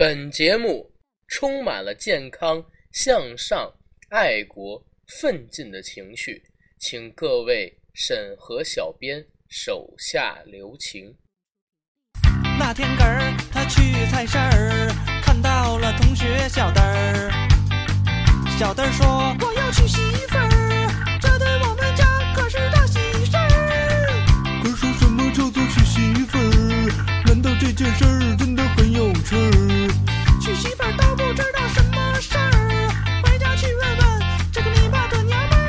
本节目充满了健康、向上、爱国、奋进的情绪，请各位审核小编手下留情。那天个儿，他去菜市儿，看到了同学小灯儿。小灯儿说：“我要娶媳妇儿，这对我们家可是大喜事儿。”可是什么叫做娶媳妇儿？难道这件事儿真的很有趣儿？娶媳妇儿都不知道什么事儿，回家去问问这个你爸的娘们儿。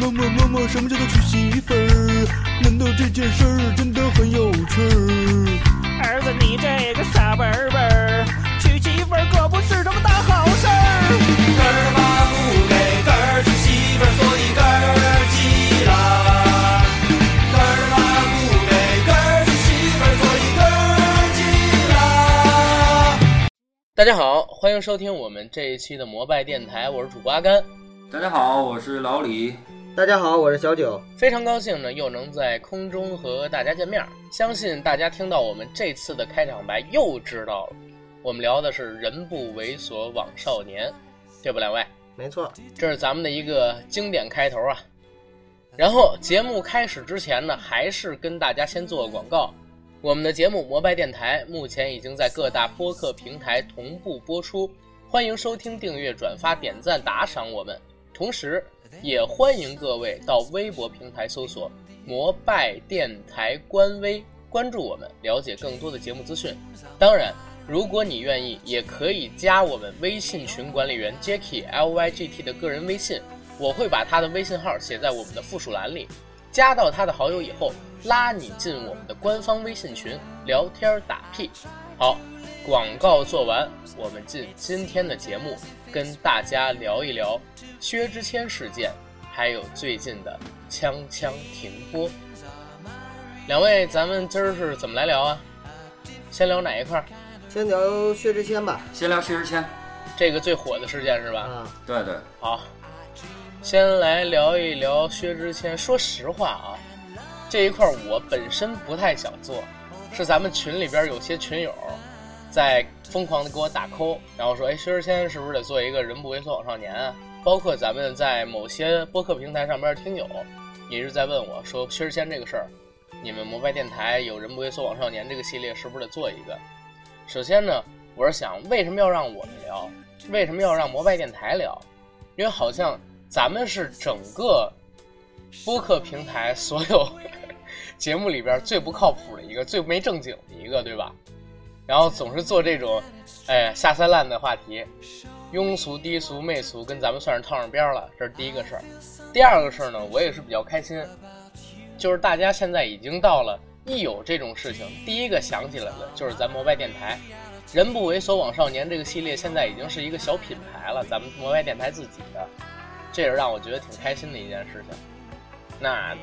妈妈妈妈，什么叫做娶媳妇儿？难道这件事儿真的很有趣儿？儿子，你这个傻笨笨儿，娶媳妇儿可不是什么大好事儿。大家好，欢迎收听我们这一期的摩拜电台，我是主播阿甘。大家好，我是老李。大家好，我是小九。非常高兴呢，又能在空中和大家见面。相信大家听到我们这次的开场白，又知道了，我们聊的是“人不猥琐枉少年”，对不，两位？没错，这是咱们的一个经典开头啊。然后节目开始之前呢，还是跟大家先做个广告。我们的节目《摩拜电台》目前已经在各大播客平台同步播出，欢迎收听、订阅、转发、点赞、打赏我们。同时，也欢迎各位到微博平台搜索“摩拜电台”官微，关注我们，了解更多的节目资讯。当然，如果你愿意，也可以加我们微信群管理员 Jacky L Y G T 的个人微信，我会把他的微信号写在我们的附属栏里。加到他的好友以后，拉你进我们的官方微信群聊天打屁。好，广告做完，我们进今天的节目，跟大家聊一聊薛之谦事件，还有最近的锵锵停播。两位，咱们今儿是怎么来聊啊？先聊哪一块儿？先聊薛之谦吧。先聊薛之谦。这个最火的事件是吧？嗯，对对，好，先来聊一聊薛之谦。说实话啊，这一块我本身不太想做，是咱们群里边有些群友在疯狂的给我打 call，然后说，哎，薛之谦是不是得做一个人不为所往少年？包括咱们在某些播客平台上边听友，也是在问我说，薛之谦这个事儿，你们摩拜电台有人不为所往少年这个系列是不是得做一个？首先呢，我是想为什么要让我们聊？为什么要让摩拜电台聊？因为好像咱们是整个播客平台所有 节目里边最不靠谱的一个，最没正经的一个，对吧？然后总是做这种，哎，下三滥的话题，庸俗、低俗、媚俗，跟咱们算是套上边了。这是第一个事儿。第二个事儿呢，我也是比较开心，就是大家现在已经到了一有这种事情，第一个想起来的就是咱摩拜电台。人不为所往少年这个系列现在已经是一个小品牌了，咱们摩拜电台自己的，这也是让我觉得挺开心的一件事情。那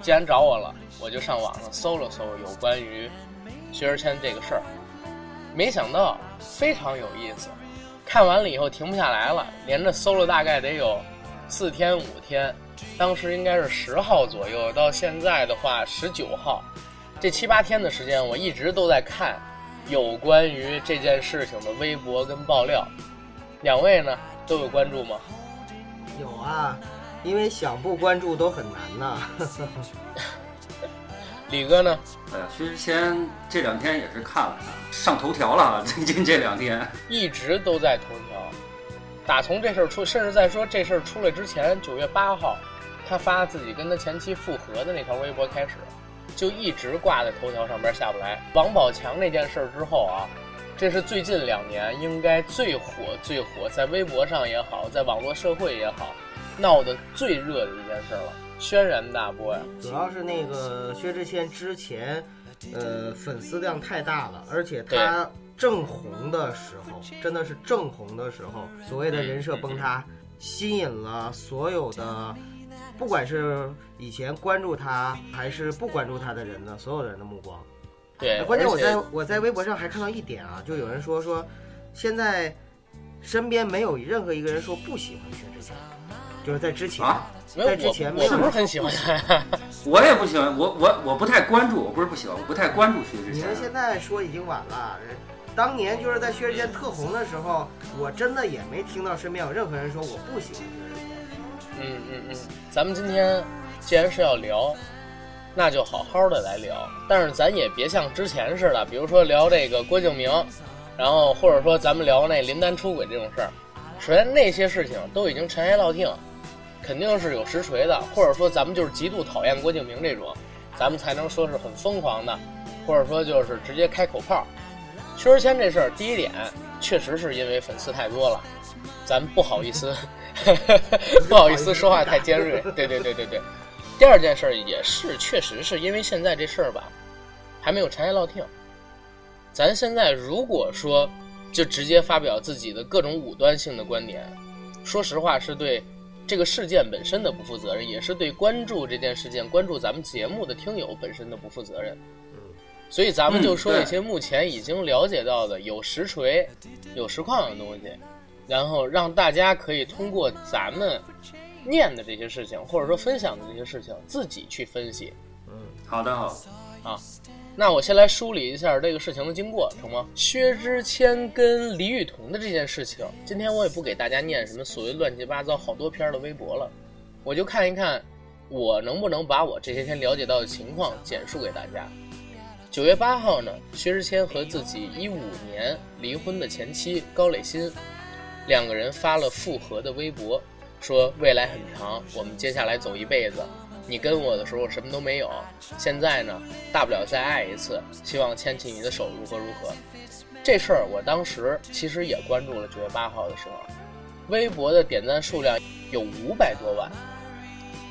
既然找我了，我就上网上搜了搜有关于薛之谦这个事儿，没想到非常有意思。看完了以后停不下来了，连着搜了大概得有四天五天，当时应该是十号左右，到现在的话十九号，这七八天的时间我一直都在看。有关于这件事情的微博跟爆料，两位呢都有关注吗？有啊，因为想不关注都很难呐。李哥呢？哎呀，薛之谦这两天也是看了看，上头条了啊！最近这两天一直都在头条，打从这事儿出，甚至在说这事儿出来之前，九月八号，他发自己跟他前妻复合的那条微博开始。就一直挂在头条上边下不来。王宝强那件事之后啊，这是最近两年应该最火最火，在微博上也好，在网络社会也好，闹得最热的一件事了，轩然大波呀。主要是那个薛之谦之前，呃，粉丝量太大了，而且他正红的时候，真的是正红的时候，所谓的人设崩塌，吸引了所有的。不管是以前关注他还是不关注他的人呢，所有人的目光。对，关键我在我在微博上还看到一点啊，就有人说说，现在身边没有任何一个人说不喜欢薛之谦，就是在之前，在之前没有是不是很喜欢他？我也不喜欢，我我我不太关注，我不是不喜欢，我不太关注薛之谦。你们现在说已经晚了，当年就是在薛之谦特红的时候，我真的也没听到身边有任何人说我不喜欢薛之谦。嗯嗯嗯，咱们今天既然是要聊，那就好好的来聊。但是咱也别像之前似的，比如说聊这个郭敬明，然后或者说咱们聊那林丹出轨这种事儿。首先那些事情都已经尘埃落定，肯定是有实锤的，或者说咱们就是极度讨厌郭敬明这种，咱们才能说是很疯狂的，或者说就是直接开口炮。薛之谦这事儿，第一点确实是因为粉丝太多了，咱不好意思，不好意思说话太尖锐。对对对对对。第二件事儿也是，确实是因为现在这事儿吧，还没有尘埃落定。咱现在如果说就直接发表自己的各种武断性的观点，说实话是对这个事件本身的不负责任，也是对关注这件事件、关注咱们节目的听友本身的不负责任。所以咱们就说一些目前已经了解到的有实锤、有实况的东西，然后让大家可以通过咱们念的这些事情，或者说分享的这些事情，自己去分析。嗯，好的，好。啊，那我先来梳理一下这个事情的经过，成吗？薛之谦跟李雨桐的这件事情，今天我也不给大家念什么所谓乱七八糟好多篇的微博了，我就看一看我能不能把我这些天了解到的情况简述给大家。九月八号呢，薛之谦和自己一五年离婚的前妻高磊鑫两个人发了复合的微博，说未来很长，我们接下来走一辈子。你跟我的时候什么都没有，现在呢，大不了再爱一次，希望牵起你的手，如何如何。这事儿我当时其实也关注了。九月八号的时候，微博的点赞数量有五百多万。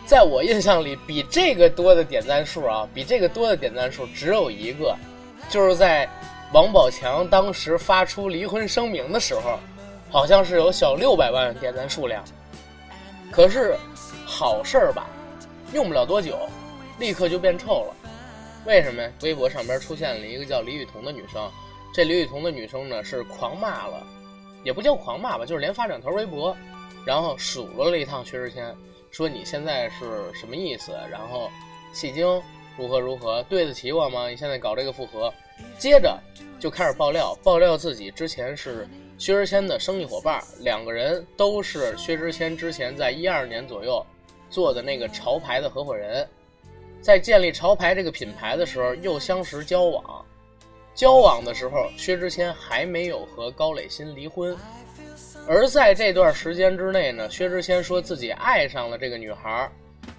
在我印象里，比这个多的点赞数啊，比这个多的点赞数只有一个，就是在王宝强当时发出离婚声明的时候，好像是有小六百万点赞数量。可是好事儿吧，用不了多久，立刻就变臭了。为什么呀？微博上边出现了一个叫李雨桐的女生，这李雨桐的女生呢是狂骂了，也不叫狂骂吧，就是连发两条微博，然后数落了一趟薛之谦。说你现在是什么意思？然后，戏精如何如何对得起我吗？你现在搞这个复合，接着就开始爆料，爆料自己之前是薛之谦的生意伙伴，两个人都是薛之谦之前在一二年左右做的那个潮牌的合伙人，在建立潮牌这个品牌的时候又相识交往，交往的时候薛之谦还没有和高磊鑫离婚。而在这段时间之内呢，薛之谦说自己爱上了这个女孩，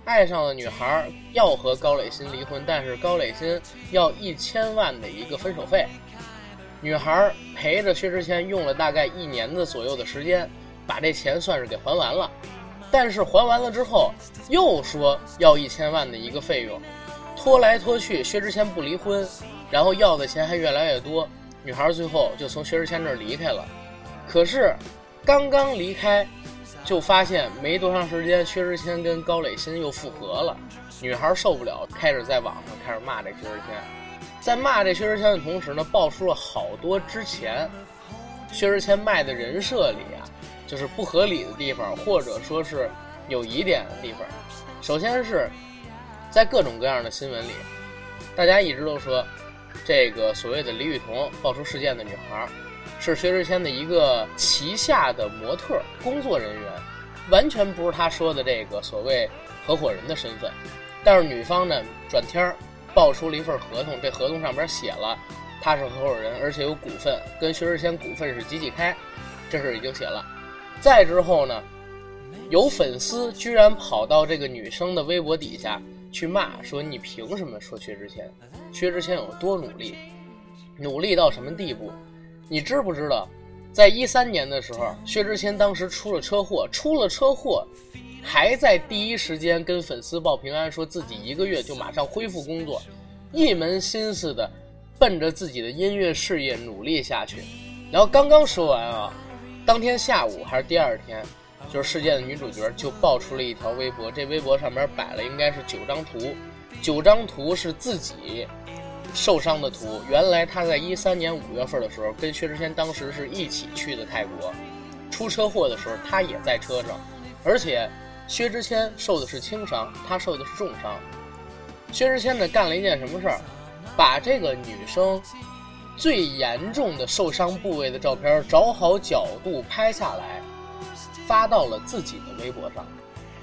爱上了女孩要和高磊鑫离婚，但是高磊鑫要一千万的一个分手费。女孩陪着薛之谦用了大概一年的左右的时间，把这钱算是给还完了。但是还完了之后，又说要一千万的一个费用，拖来拖去，薛之谦不离婚，然后要的钱还越来越多，女孩最后就从薛之谦这儿离开了。可是。刚刚离开，就发现没多长时间，薛之谦跟高磊鑫又复合了。女孩受不了，开始在网上开始骂这薛之谦。在骂这薛之谦的同时呢，爆出了好多之前薛之谦卖的人设里啊，就是不合理的地方，或者说是有疑点的地方。首先是在各种各样的新闻里，大家一直都说这个所谓的李雨桐爆出事件的女孩。是薛之谦的一个旗下的模特工作人员，完全不是他说的这个所谓合伙人的身份。但是女方呢，转天儿爆出了一份合同，这合同上边写了他是合伙人，而且有股份，跟薛之谦股份是几几开，这事已经写了。再之后呢，有粉丝居然跑到这个女生的微博底下去骂，说你凭什么说薛之谦？薛之谦有多努力？努力到什么地步？你知不知道，在一三年的时候，薛之谦当时出了车祸，出了车祸，还在第一时间跟粉丝报平安，说自己一个月就马上恢复工作，一门心思的奔着自己的音乐事业努力下去。然后刚刚说完啊，当天下午还是第二天，就是事件的女主角就爆出了一条微博，这微博上面摆了应该是九张图，九张图是自己。受伤的图，原来他在一三年五月份的时候，跟薛之谦当时是一起去的泰国，出车祸的时候他也在车上，而且薛之谦受的是轻伤，他受的是重伤。薛之谦呢干了一件什么事儿，把这个女生最严重的受伤部位的照片，找好角度拍下来，发到了自己的微博上，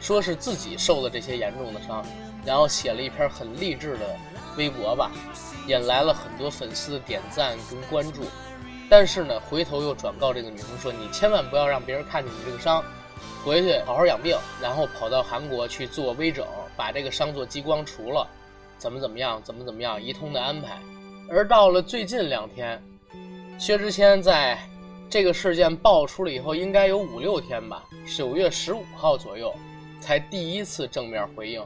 说是自己受了这些严重的伤，然后写了一篇很励志的微博吧，引来了很多粉丝的点赞跟关注。但是呢，回头又转告这个女生说：“你千万不要让别人看见你这个伤，回去好好养病，然后跑到韩国去做微整，把这个伤做激光除了，怎么怎么样，怎么怎么样，一通的安排。”而到了最近两天，薛之谦在这个事件爆出了以后，应该有五六天吧，九月十五号左右，才第一次正面回应。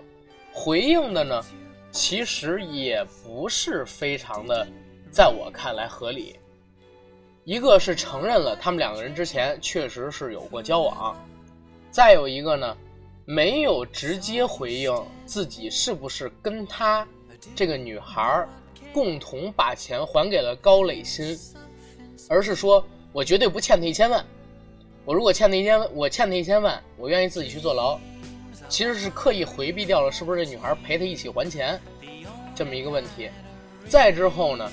回应的呢，其实也不是非常的，在我看来合理。一个是承认了他们两个人之前确实是有过交往，再有一个呢，没有直接回应自己是不是跟他这个女孩共同把钱还给了高磊鑫，而是说我绝对不欠他一千万，我如果欠他一千万，我欠他一千万，我愿意自己去坐牢，其实是刻意回避掉了是不是这女孩陪他一起还钱这么一个问题。再之后呢，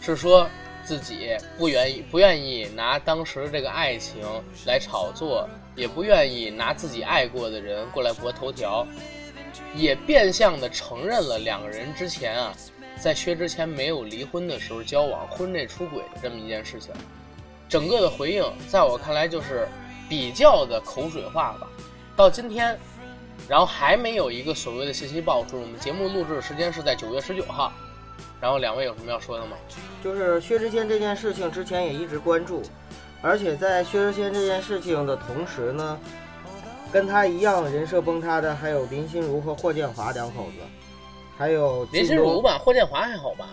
是说。自己不愿意，不愿意拿当时这个爱情来炒作，也不愿意拿自己爱过的人过来博头条，也变相的承认了两个人之前啊，在薛之谦没有离婚的时候交往、婚内出轨的这么一件事情。整个的回应，在我看来就是比较的口水化吧。到今天，然后还没有一个所谓的信息爆出。我们节目录制时间是在九月十九号。然后两位有什么要说的吗？就是薛之谦这件事情之前也一直关注，而且在薛之谦这件事情的同时呢，跟他一样人设崩塌的还有林心如和霍建华两口子，还有林心如吧，霍建华还好吧，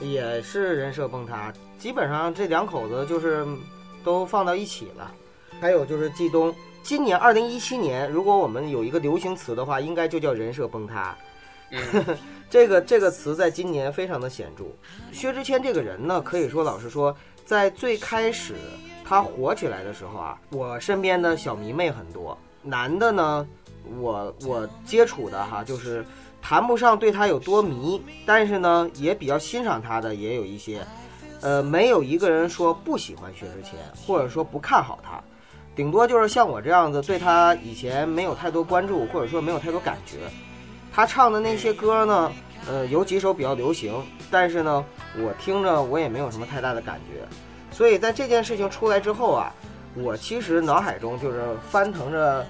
也是人设崩塌。基本上这两口子就是都放到一起了。还有就是季东，今年二零一七年，如果我们有一个流行词的话，应该就叫人设崩塌。这个这个词在今年非常的显著。薛之谦这个人呢，可以说老实说，在最开始他火起来的时候啊，我身边的小迷妹很多，男的呢，我我接触的哈，就是谈不上对他有多迷，但是呢，也比较欣赏他的也有一些，呃，没有一个人说不喜欢薛之谦，或者说不看好他，顶多就是像我这样子，对他以前没有太多关注，或者说没有太多感觉。他唱的那些歌呢，呃，有几首比较流行，但是呢，我听着我也没有什么太大的感觉。所以在这件事情出来之后啊，我其实脑海中就是翻腾着，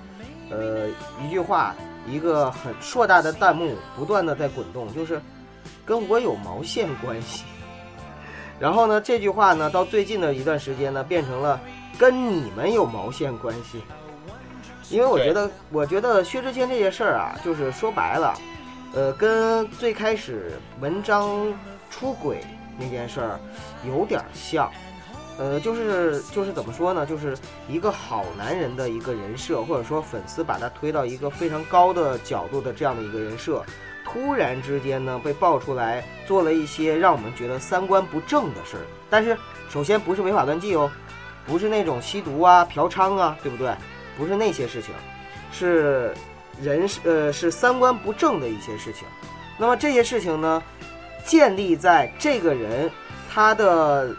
呃，一句话，一个很硕大的弹幕不断的在滚动，就是跟我有毛线关系。然后呢，这句话呢，到最近的一段时间呢，变成了跟你们有毛线关系。因为我觉得，我觉得薛之谦这件事儿啊，就是说白了，呃，跟最开始文章出轨那件事儿有点像，呃，就是就是怎么说呢，就是一个好男人的一个人设，或者说粉丝把他推到一个非常高的角度的这样的一个人设，突然之间呢被爆出来做了一些让我们觉得三观不正的事儿。但是首先不是违法乱纪哦，不是那种吸毒啊、嫖娼啊，对不对？不是那些事情，是人呃是三观不正的一些事情。那么这些事情呢，建立在这个人他的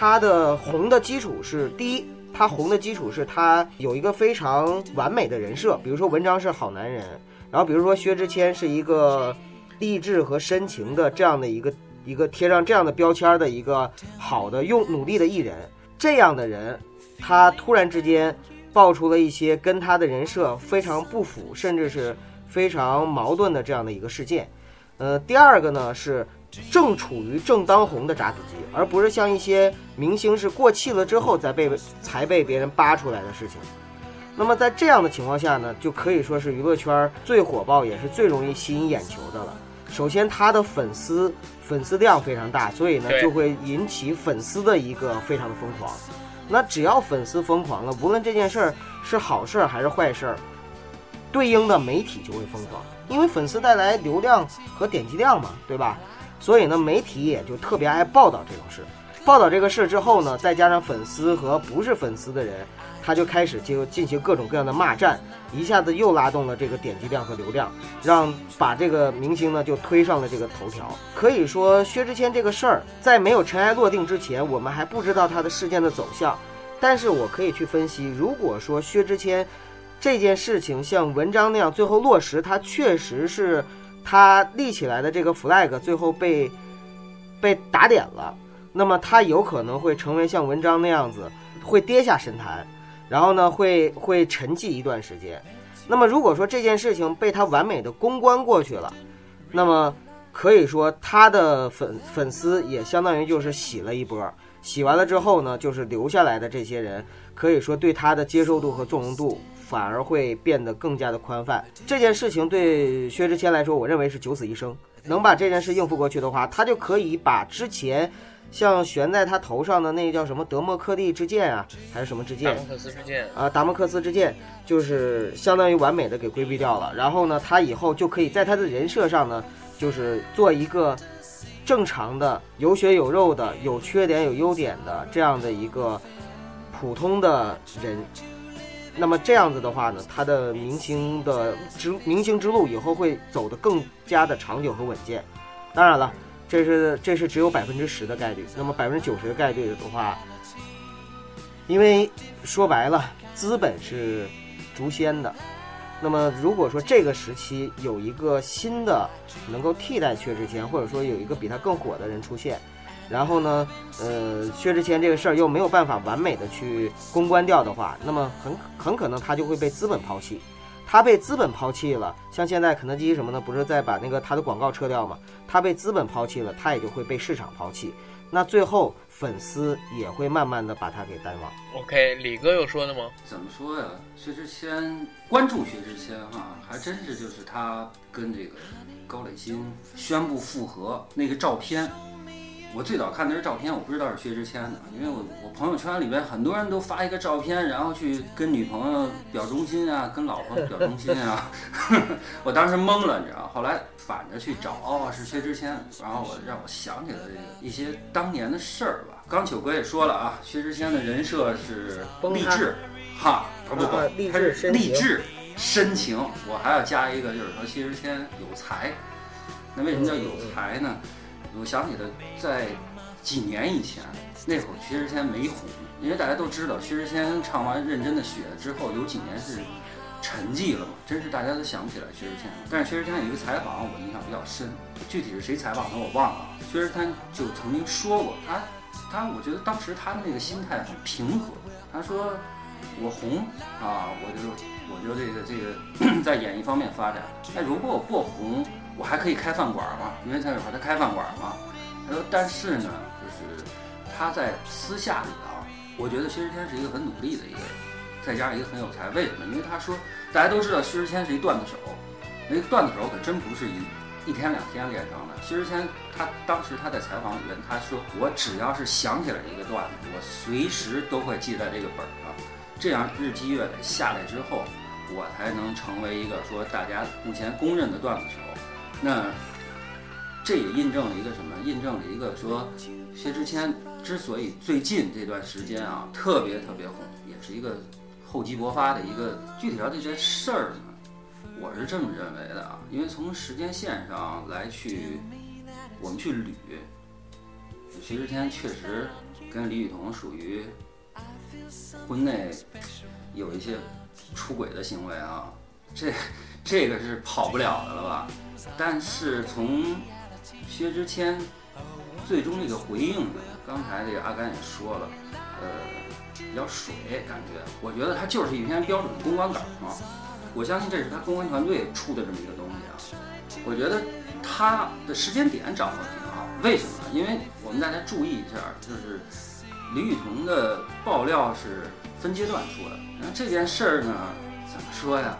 他的红的基础是第一，他红的基础是他有一个非常完美的人设，比如说文章是好男人，然后比如说薛之谦是一个励志和深情的这样的一个一个贴上这样的标签的一个好的用努力的艺人，这样的人，他突然之间。爆出了一些跟他的人设非常不符，甚至是非常矛盾的这样的一个事件。呃，第二个呢是正处于正当红的炸子鸡，而不是像一些明星是过气了之后才被才被别人扒出来的事情。那么在这样的情况下呢，就可以说是娱乐圈最火爆也是最容易吸引眼球的了。首先，他的粉丝粉丝量非常大，所以呢就会引起粉丝的一个非常的疯狂。那只要粉丝疯狂了，无论这件事儿是好事儿还是坏事儿，对应的媒体就会疯狂，因为粉丝带来流量和点击量嘛，对吧？所以呢，媒体也就特别爱报道这种事。报道这个事之后呢，再加上粉丝和不是粉丝的人，他就开始就进行各种各样的骂战，一下子又拉动了这个点击量和流量，让把这个明星呢就推上了这个头条。可以说，薛之谦这个事儿在没有尘埃落定之前，我们还不知道他的事件的走向。但是我可以去分析，如果说薛之谦这件事情像文章那样最后落实，他确实是他立起来的这个 flag 最后被被打点了。那么他有可能会成为像文章那样子，会跌下神坛，然后呢会会沉寂一段时间。那么如果说这件事情被他完美的公关过去了，那么可以说他的粉粉丝也相当于就是洗了一波，洗完了之后呢，就是留下来的这些人，可以说对他的接受度和纵容度反而会变得更加的宽泛。这件事情对薛之谦来说，我认为是九死一生。能把这件事应付过去的话，他就可以把之前。像悬在他头上的那个叫什么德莫克利之剑啊，还是什么之剑？达摩克斯之剑啊，达摩克斯之剑就是相当于完美的给规避掉了。然后呢，他以后就可以在他的人设上呢，就是做一个正常的、有血有肉的、有缺点有优点的这样的一个普通的人。那么这样子的话呢，他的明星的之明星之路以后会走得更加的长久和稳健。当然了。这是这是只有百分之十的概率，那么百分之九十的概率的话，因为说白了，资本是逐先的。那么如果说这个时期有一个新的能够替代薛之谦，或者说有一个比他更火的人出现，然后呢，呃，薛之谦这个事儿又没有办法完美的去公关掉的话，那么很很可能他就会被资本抛弃。他被资本抛弃了，像现在肯德基什么的，不是在把那个他的广告撤掉吗？他被资本抛弃了，他也就会被市场抛弃，那最后粉丝也会慢慢的把他给淡忘。OK，李哥有说的吗？怎么说呀？薛之谦关注薛之谦哈，还真是就是他跟这个高磊鑫宣布复合那个照片。我最早看的是照片，我不知道是薛之谦的，因为我我朋友圈里边很多人都发一个照片，然后去跟女朋友表忠心啊，跟老婆表忠心啊，我当时懵了，你知道后来反着去找，哦，是薛之谦，然后我让我想起了这个一些当年的事儿吧。刚九哥也说了啊，薛之谦的人设是励志，哈，不不不，他是励志深情。我还要加一个，就是说薛之谦有才。那为什么叫有才呢？我想起了在几年以前，那会儿薛之谦没红，因为大家都知道薛之谦唱完《认真的雪》之后，有几年是沉寂了嘛，真是大家都想不起来薛之谦。但是薛之谦有一个采访我印象比较深，具体是谁采访的我忘了。薛之谦就曾经说过，他他我觉得当时他的那个心态很平和。他说我红啊，我就我就这个这个 在演艺方面发展。那如果我不红？我还可以开饭馆嘛？因为他有说他开饭馆嘛。他说，但是呢，就是他在私下里啊，我觉得薛之谦是一个很努力的一个人，再加上一个很有才。为什么？因为他说，大家都知道薛之谦是一段子手，那个段子手可真不是一一天两天练成的。薛之谦他当时他在采访里边他说，我只要是想起来一个段子，我随时都会记在这个本上，这样日积月累下来之后，我才能成为一个说大家目前公认的段子手。那这也印证了一个什么？印证了一个说，薛之谦之所以最近这段时间啊特别特别红，也是一个厚积薄发的一个具体到这件事儿呢，我是这么认为的啊。因为从时间线上来去，我们去捋，薛之谦确实跟李雨桐属于婚内有一些出轨的行为啊，这这个是跑不了的了吧？但是从薛之谦最终这个回应呢，刚才这个阿甘也说了，呃，比较水感觉，我觉得他就是一篇标准的公关稿嘛。我相信这是他公关团队出的这么一个东西啊。我觉得他的时间点掌握的挺好，为什么呢？因为我们大家注意一下，就是李雨桐的爆料是分阶段出的。那这件事儿呢，怎么说呀？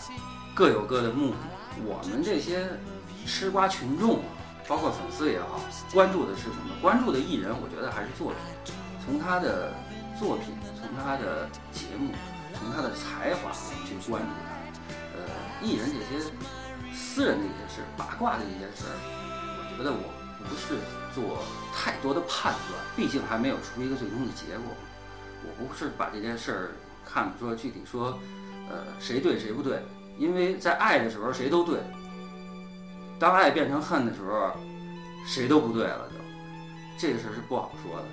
各有各的目的。我们这些。吃瓜群众，包括粉丝也好，关注的是什么？关注的艺人，我觉得还是作品。从他的作品，从他的节目，从他的才华去关注他。呃，艺人这些私人的一些事，八卦的一些事儿，我觉得我不是做太多的判断，毕竟还没有出一个最终的结果。我不是把这件事儿看说具体说，呃，谁对谁不对，因为在爱的时候谁都对，当爱变成恨的时候，谁都不对了就，这个事儿是不好说的。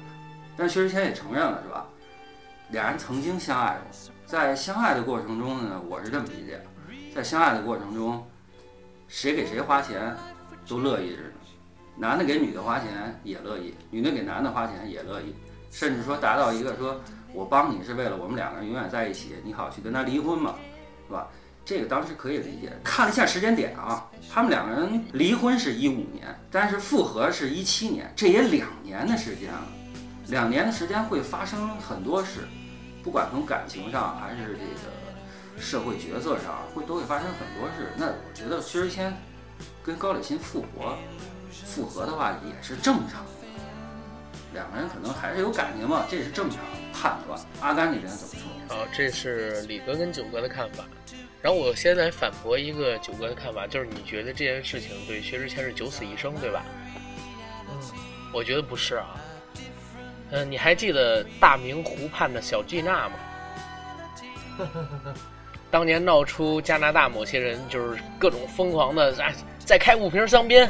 但薛之谦也承认了，是吧？俩人曾经相爱过，在相爱的过程中呢，我是这么理解，在相爱的过程中，谁给谁花钱都乐意着呢，男的给女的花钱也乐意，女的给男的花钱也乐意，甚至说达到一个说我帮你是为了我们两个人永远在一起，你好去跟他离婚嘛，是吧？这个当时可以理解。看了一下时间点啊，他们两个人离婚是一五年，但是复合是一七年，这也两年的时间了。两年的时间会发生很多事，不管从感情上还是这个社会角色上，会都会发生很多事。那我觉得薛之谦跟高磊鑫复活复合的话也是正常的，两个人可能还是有感情嘛，这是正常判断。阿甘这边怎么说？好，这是李哥跟九哥的看法。然后我现在反驳一个九哥的看法，就是你觉得这件事情对薛之谦是九死一生，对吧？嗯，我觉得不是啊。嗯，你还记得大明湖畔的小季娜吗？当年闹出加拿大某些人就是各种疯狂的，哎，再开五瓶香槟，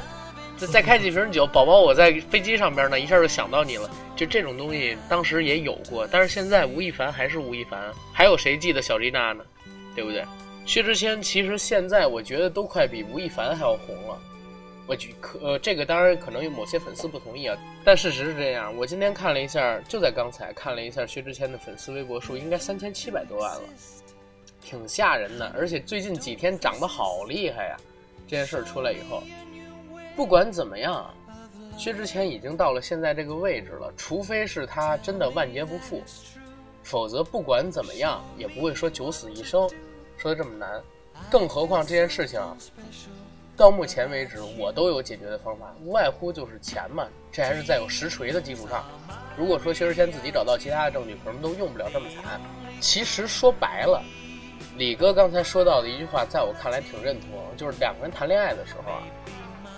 再再开几瓶酒，宝宝我在飞机上边呢，一下就想到你了。就这种东西，当时也有过，但是现在吴亦凡还是吴亦凡，还有谁记得小丽娜呢？对不对？薛之谦其实现在我觉得都快比吴亦凡还要红了。我觉可呃，这个当然可能有某些粉丝不同意啊，但事实是这样。我今天看了一下，就在刚才看了一下薛之谦的粉丝微博数，应该三千七百多万了，挺吓人的。而且最近几天涨得好厉害呀！这件事出来以后，不管怎么样，薛之谦已经到了现在这个位置了，除非是他真的万劫不复，否则不管怎么样也不会说九死一生。说的这么难，更何况这件事情，到目前为止我都有解决的方法，无外乎就是钱嘛。这还是在有实锤的基础上。如果说薛之谦自己找到其他的证据，可能都用不了这么惨。其实说白了，李哥刚才说到的一句话，在我看来挺认同，就是两个人谈恋爱的时候啊，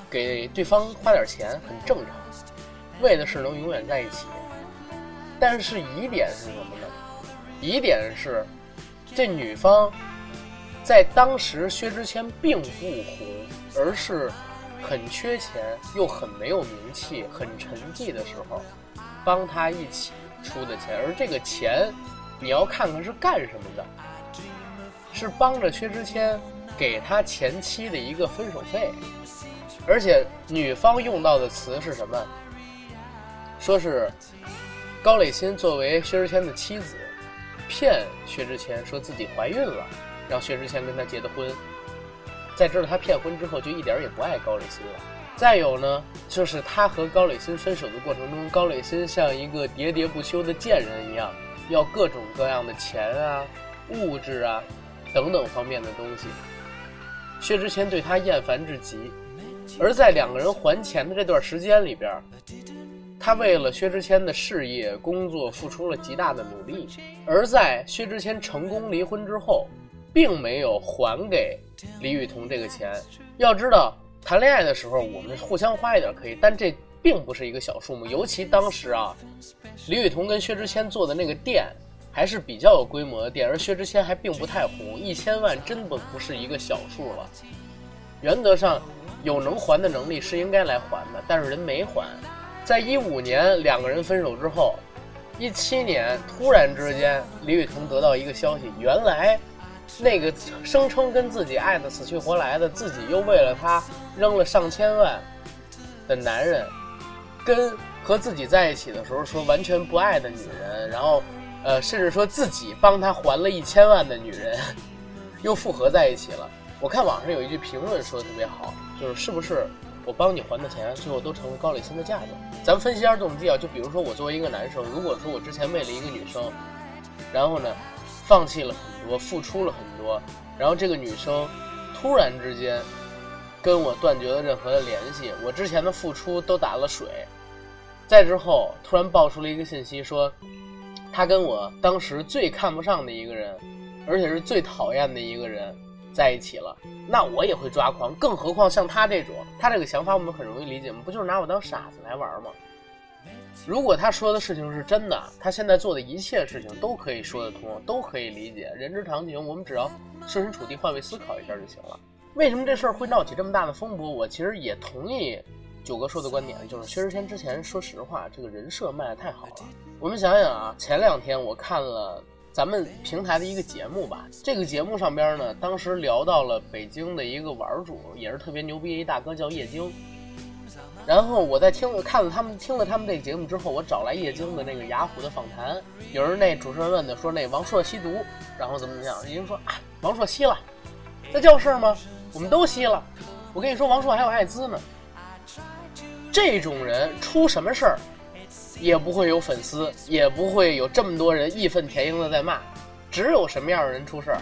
给对方花点钱很正常，为的是能永远在一起。但是疑点是什么呢？疑点是这女方。在当时，薛之谦并不红，而是很缺钱又很没有名气、很沉寂的时候，帮他一起出的钱。而这个钱，你要看看是干什么的，是帮着薛之谦给他前妻的一个分手费。而且女方用到的词是什么？说是高磊鑫作为薛之谦的妻子，骗薛之谦说自己怀孕了。让薛之谦跟他结的婚，在知道他骗婚之后，就一点也不爱高磊鑫了。再有呢，就是他和高磊鑫分手的过程中，高磊鑫像一个喋喋不休的贱人一样，要各种各样的钱啊、物质啊等等方面的东西。薛之谦对他厌烦至极，而在两个人还钱的这段时间里边，他为了薛之谦的事业、工作付出了极大的努力。而在薛之谦成功离婚之后，并没有还给李雨桐这个钱。要知道，谈恋爱的时候我们互相花一点可以，但这并不是一个小数目。尤其当时啊，李雨桐跟薛之谦做的那个店还是比较有规模的店，而薛之谦还并不太红，一千万真的不是一个小数了。原则上，有能还的能力是应该来还的，但是人没还。在一五年两个人分手之后，一七年突然之间，李雨桐得到一个消息，原来。那个声称跟自己爱的死去活来的，自己又为了他扔了上千万的男人，跟和自己在一起的时候说完全不爱的女人，然后，呃，甚至说自己帮他还了一千万的女人，又复合在一起了。我看网上有一句评论说的特别好，就是是不是我帮你还的钱，最后都成了高磊鑫的嫁妆？咱们分析一下动机啊，就比如说我作为一个男生，如果说我之前为了一个女生，然后呢？放弃了很多，付出了很多，然后这个女生突然之间跟我断绝了任何的联系，我之前的付出都打了水。再之后，突然爆出了一个信息，说她跟我当时最看不上的一个人，而且是最讨厌的一个人在一起了，那我也会抓狂。更何况像他这种，他这个想法我们很容易理解吗？不就是拿我当傻子来玩吗？如果他说的事情是真的，他现在做的一切事情都可以说得通，都可以理解，人之常情。我们只要设身处地换位思考一下就行了。为什么这事儿会闹起这么大的风波？我其实也同意九哥说的观点，就是薛之谦之前说实话，这个人设卖的太好了。我们想想啊，前两天我看了咱们平台的一个节目吧，这个节目上边呢，当时聊到了北京的一个玩主，也是特别牛逼一大哥，叫叶京。然后我在听了看了他们听了他们这个节目之后，我找来叶京的那个雅虎的访谈，有人那主持人问的说那王朔吸毒，然后怎么怎么样，叶京说啊王朔吸了，那叫事儿吗？我们都吸了，我跟你说王朔还有艾滋呢。这种人出什么事儿，也不会有粉丝，也不会有这么多人义愤填膺的在骂，只有什么样的人出事儿。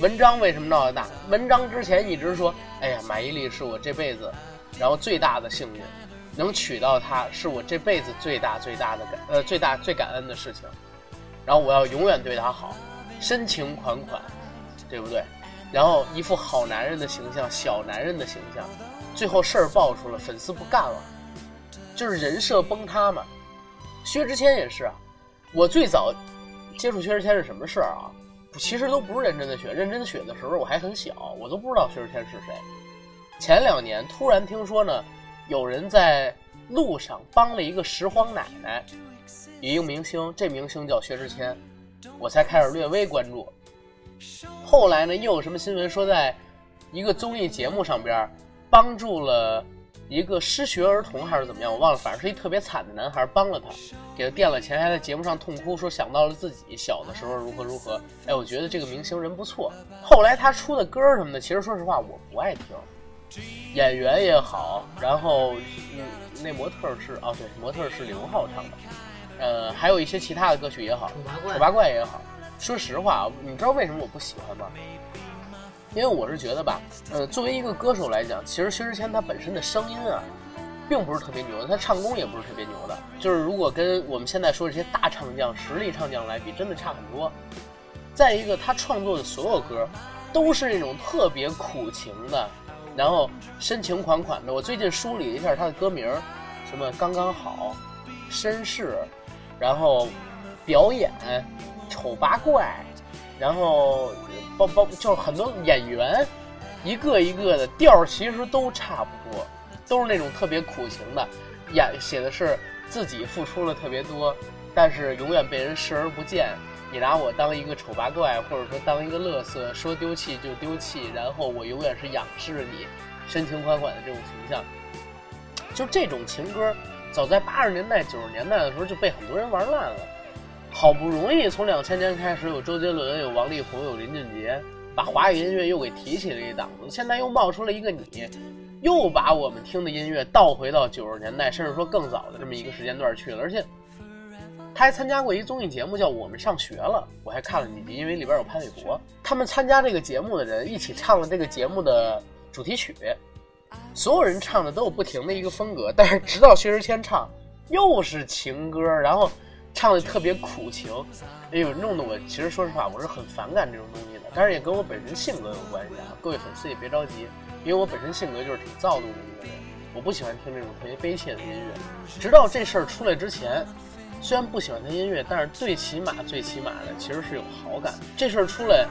文章为什么闹得大？文章之前一直说，哎呀马伊琍是我这辈子。然后最大的幸运，能娶到她是我这辈子最大最大的感呃最大最感恩的事情。然后我要永远对她好，深情款款，对不对？然后一副好男人的形象，小男人的形象，最后事儿爆出了，粉丝不干了，就是人设崩塌嘛。薛之谦也是啊，我最早接触薛之谦是什么事儿啊？其实都不是认真的学，认真的学的时候我还很小，我都不知道薛之谦是谁。前两年突然听说呢，有人在路上帮了一个拾荒奶奶，一个明星，这明星叫薛之谦，我才开始略微关注。后来呢，又有什么新闻说，在一个综艺节目上边帮助了一个失学儿童还是怎么样，我忘了，反正是一特别惨的男孩，帮了他，给他垫了钱，还在节目上痛哭，说想到了自己小的时候如何如何。哎，我觉得这个明星人不错。后来他出的歌什么的，其实说实话我不爱听。演员也好，然后嗯，那模特是啊，对，模特是李荣浩唱的，呃，还有一些其他的歌曲也好，丑八怪也好。说实话啊，你知道为什么我不喜欢吗？因为我是觉得吧，呃，作为一个歌手来讲，其实薛之谦他本身的声音啊，并不是特别牛的，他唱功也不是特别牛的。就是如果跟我们现在说这些大唱将、实力唱将来比，真的差很多。再一个，他创作的所有歌，都是那种特别苦情的。然后深情款款的，我最近梳理了一下他的歌名，什么刚刚好，绅士，然后表演，丑八怪，然后包包就是很多演员，一个一个的调其实都差不多，都是那种特别苦情的，演写的是自己付出了特别多，但是永远被人视而不见。你拿我当一个丑八怪，或者说当一个乐色，说丢弃就丢弃，然后我永远是仰视你，深情款款的这种形象，就这种情歌，早在八十年代、九十年代的时候就被很多人玩烂了。好不容易从两千年开始有周杰伦、有王力宏、有林俊杰，把华语音乐又给提起了一档子，现在又冒出了一个你，又把我们听的音乐倒回到九十年代，甚至说更早的这么一个时间段去了，而且。他还参加过一综艺节目，叫《我们上学了》，我还看了几集，因为里边有潘玮柏。他们参加这个节目的人一起唱了这个节目的主题曲，所有人唱的都有不停的一个风格，但是直到薛之谦唱，又是情歌，然后唱的特别苦情，哎呦，弄得我其实说实话，我是很反感这种东西的。但是也跟我本身性格有关系啊，各位粉丝也别着急，因为我本身性格就是挺躁动的一个人，我不喜欢听这种特别悲切的音乐。直到这事儿出来之前。虽然不喜欢他音乐，但是最起码最起码的其实是有好感。这事儿出来，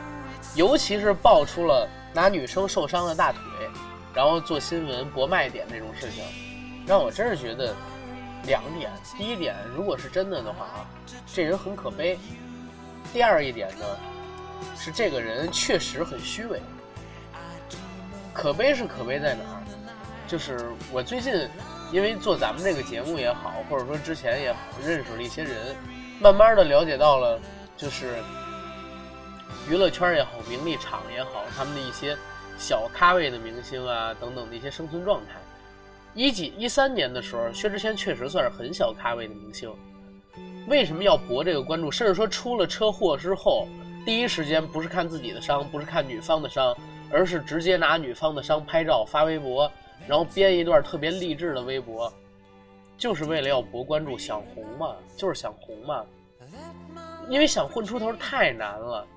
尤其是爆出了拿女生受伤的大腿，然后做新闻博卖点那种事情，让我真是觉得两点：第一点，如果是真的的话啊，这人很可悲；第二一点呢，是这个人确实很虚伪。可悲是可悲在哪儿？就是我最近。因为做咱们这个节目也好，或者说之前也好，认识了一些人，慢慢的了解到了，就是娱乐圈也好，名利场也好，他们的一些小咖位的明星啊等等的一些生存状态。一几一三年的时候，薛之谦确实算是很小咖位的明星。为什么要博这个关注？甚至说出了车祸之后，第一时间不是看自己的伤，不是看女方的伤，而是直接拿女方的伤拍照发微博。然后编一段特别励志的微博，就是为了要博关注，想红嘛，就是想红嘛。因为想混出头太难了。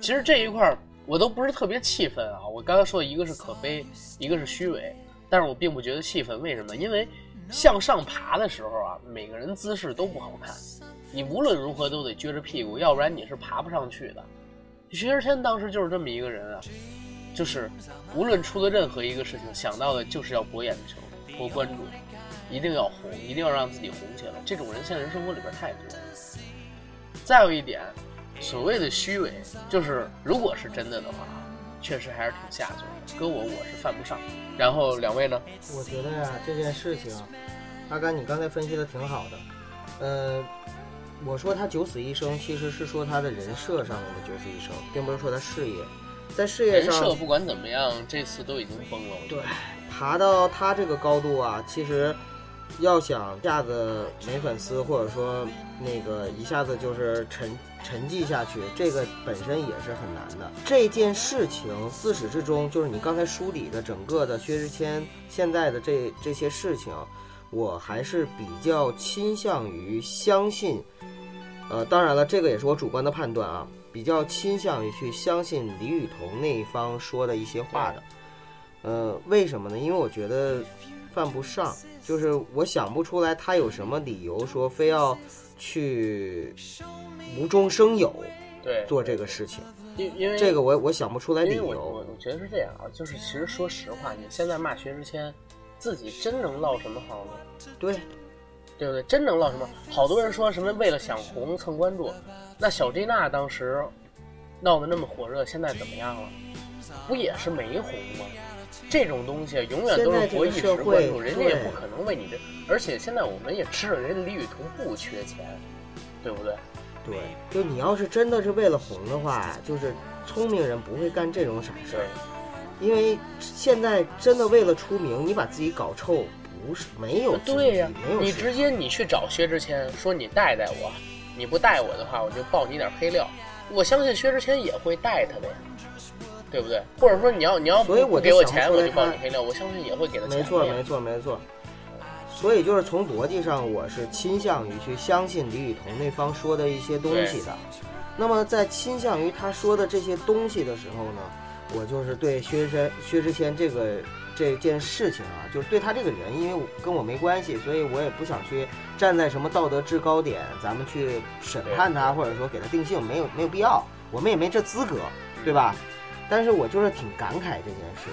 其实这一块我都不是特别气愤啊。我刚才说的一个是可悲，一个是虚伪，但是我并不觉得气愤。为什么？因为向上爬的时候啊，每个人姿势都不好看，你无论如何都得撅着屁股，要不然你是爬不上去的。薛之谦当时就是这么一个人啊，就是无论出了任何一个事情，想到的就是要博眼球、博关注，一定要红，一定要让自己红起来。这种人现实生活里边太多了。再有一点，所谓的虚伪，就是如果是真的的话，确实还是挺下作的。搁我，我是犯不上。然后两位呢？我觉得呀，这件事情，阿甘，你刚才分析的挺好的。呃，我说他九死一生，其实是说他的人设上面的九死一生，并不是说他事业。在事业上，人设不管怎么样，这次都已经崩了。对，爬到他这个高度啊，其实要想一下子没粉丝，或者说那个一下子就是沉沉寂下去，这个本身也是很难的。这件事情自始至终，就是你刚才梳理的整个的薛之谦现在的这这些事情，我还是比较倾向于相信。呃，当然了，这个也是我主观的判断啊。比较倾向于去相信李雨桐那一方说的一些话的，呃，为什么呢？因为我觉得犯不上，就是我想不出来他有什么理由说非要去无中生有，对，做这个事情。因因为这个我我想不出来理由。我我我觉得是这样啊，就是其实说实话，你现在骂薛之谦，自己真能落什么好呢？对，对不对？真能落什么？好多人说什么为了想红蹭关注。那小缇娜当时闹得那么火热，现在怎么样了？不也是没红吗？这种东西永远都是博一时关注，人家也不可能为你这。而且现在我们也知道，人家李雨桐不缺钱，对不对？对，就你要是真的是为了红的话，就是聪明人不会干这种傻事儿。因为现在真的为了出名，你把自己搞臭，不是没有对呀，没有。你直接你去找薛之谦说你带带我。你不带我的话，我就爆你点黑料。我相信薛之谦也会带他的呀，对不对？或者说你要你要不给我钱，我就爆你黑料。我相信也会给他钱。没错，没错，没错。所以就是从逻辑上，我是倾向于去相信李雨桐那方说的一些东西的。那么在倾向于他说的这些东西的时候呢，我就是对薛之谦、薛之谦这个。这件事情啊，就是对他这个人，因为我跟我没关系，所以我也不想去站在什么道德制高点，咱们去审判他，或者说给他定性，没有没有必要，我们也没这资格，对吧？但是我就是挺感慨这件事，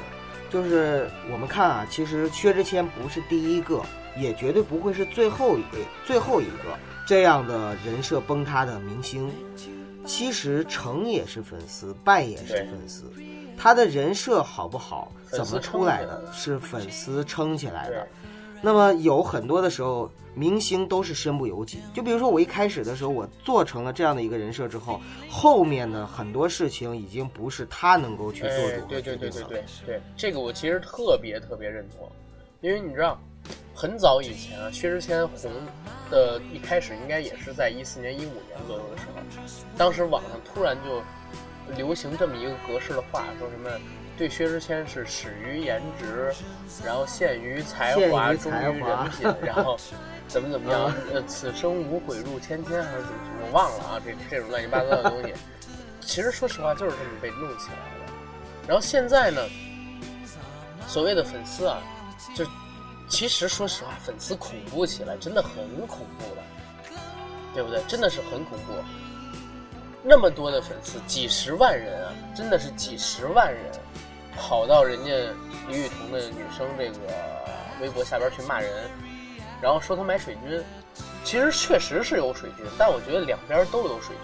就是我们看啊，其实薛之谦不是第一个，也绝对不会是最后一最后一个这样的人设崩塌的明星。其实成也是粉丝，败也是粉丝。他的人设好不好？怎么出来的？是粉丝撑起来的。那么有很多的时候，明星都是身不由己。就比如说我一开始的时候，我做成了这样的一个人设之后，后面的很多事情已经不是他能够去做主对对对对对对，这个我其实特别特别认同，因为你知道，很早以前啊，薛之谦红的一开始应该也是在一四年、一五年左右的时候，当时网上突然就。流行这么一个格式的话，说什么对薛之谦是始于颜值，然后陷于才华，忠于人品，然后怎么怎么样？呃，此生无悔入千千，还是怎么？我忘了啊，这这种乱七八糟的东西，其实说实话就是这么被弄起来的。然后现在呢，所谓的粉丝啊，就其实说实话，粉丝恐怖起来真的很恐怖的，对不对？真的是很恐怖。那么多的粉丝，几十万人啊，真的是几十万人，跑到人家李雨桐的女生这个微博下边去骂人，然后说他买水军，其实确实是有水军，但我觉得两边都有水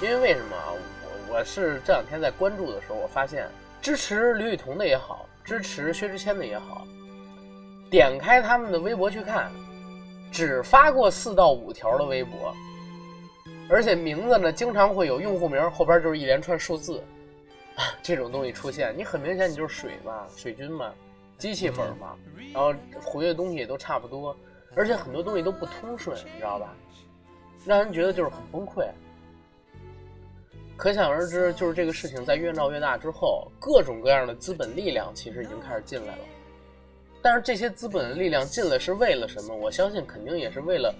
军，因为为什么啊？我我是这两天在关注的时候，我发现支持李雨桐的也好，支持薛之谦的也好，点开他们的微博去看，只发过四到五条的微博。而且名字呢，经常会有用户名后边就是一连串数字，这种东西出现，你很明显你就是水嘛，水军嘛，机器粉嘛，然后回的东西也都差不多，而且很多东西都不通顺，你知道吧？让人觉得就是很崩溃。可想而知，就是这个事情在越闹越大之后，各种各样的资本力量其实已经开始进来了。但是这些资本力量进来是为了什么？我相信肯定也是为了。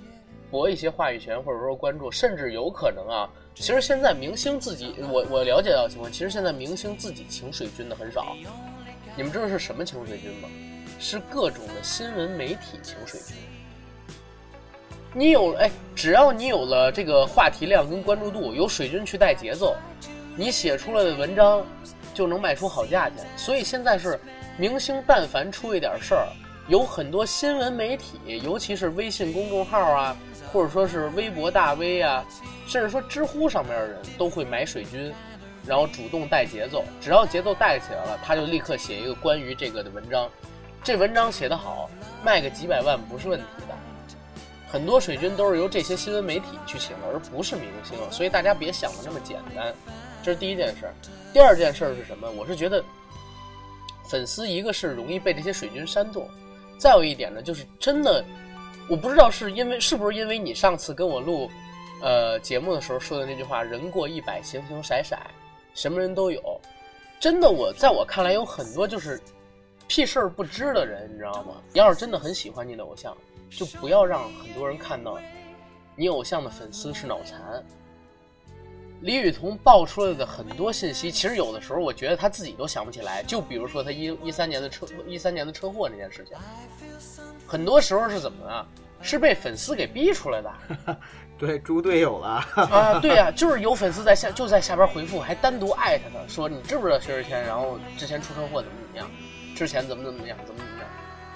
博一些话语权或者说关注，甚至有可能啊，其实现在明星自己，我我了解到的情况，其实现在明星自己请水军的很少。你们知道是什么请水军吗？是各种的新闻媒体请水军。你有哎，只要你有了这个话题量跟关注度，有水军去带节奏，你写出来的文章就能卖出好价钱。所以现在是明星但凡出一点事儿，有很多新闻媒体，尤其是微信公众号啊，或者说是微博大 V 啊，甚至说知乎上面的人都会买水军，然后主动带节奏。只要节奏带起来了，他就立刻写一个关于这个的文章。这文章写得好，卖个几百万不是问题的。很多水军都是由这些新闻媒体去请的，而不是明星，所以大家别想的那么简单。这是第一件事。第二件事是什么？我是觉得粉丝一个是容易被这些水军煽动，再有一点呢，就是真的，我不知道是因为是不是因为你上次跟我录呃节目的时候说的那句话“人过一百，形形色色，什么人都有”，真的我在我看来有很多就是屁事儿不知的人，你知道吗？要是真的很喜欢你的偶像。就不要让很多人看到，你偶像的粉丝是脑残。李雨桐爆出来的很多信息，其实有的时候我觉得他自己都想不起来。就比如说他一一三年的车一三年的车祸那件事情，很多时候是怎么啊？是被粉丝给逼出来的。对，猪队友了啊！对呀，就是有粉丝在下就在下边回复，还单独艾特他说：“你知不知道薛之谦？然后之前出车祸怎么怎么样？之前怎么怎么样？怎么怎么样？”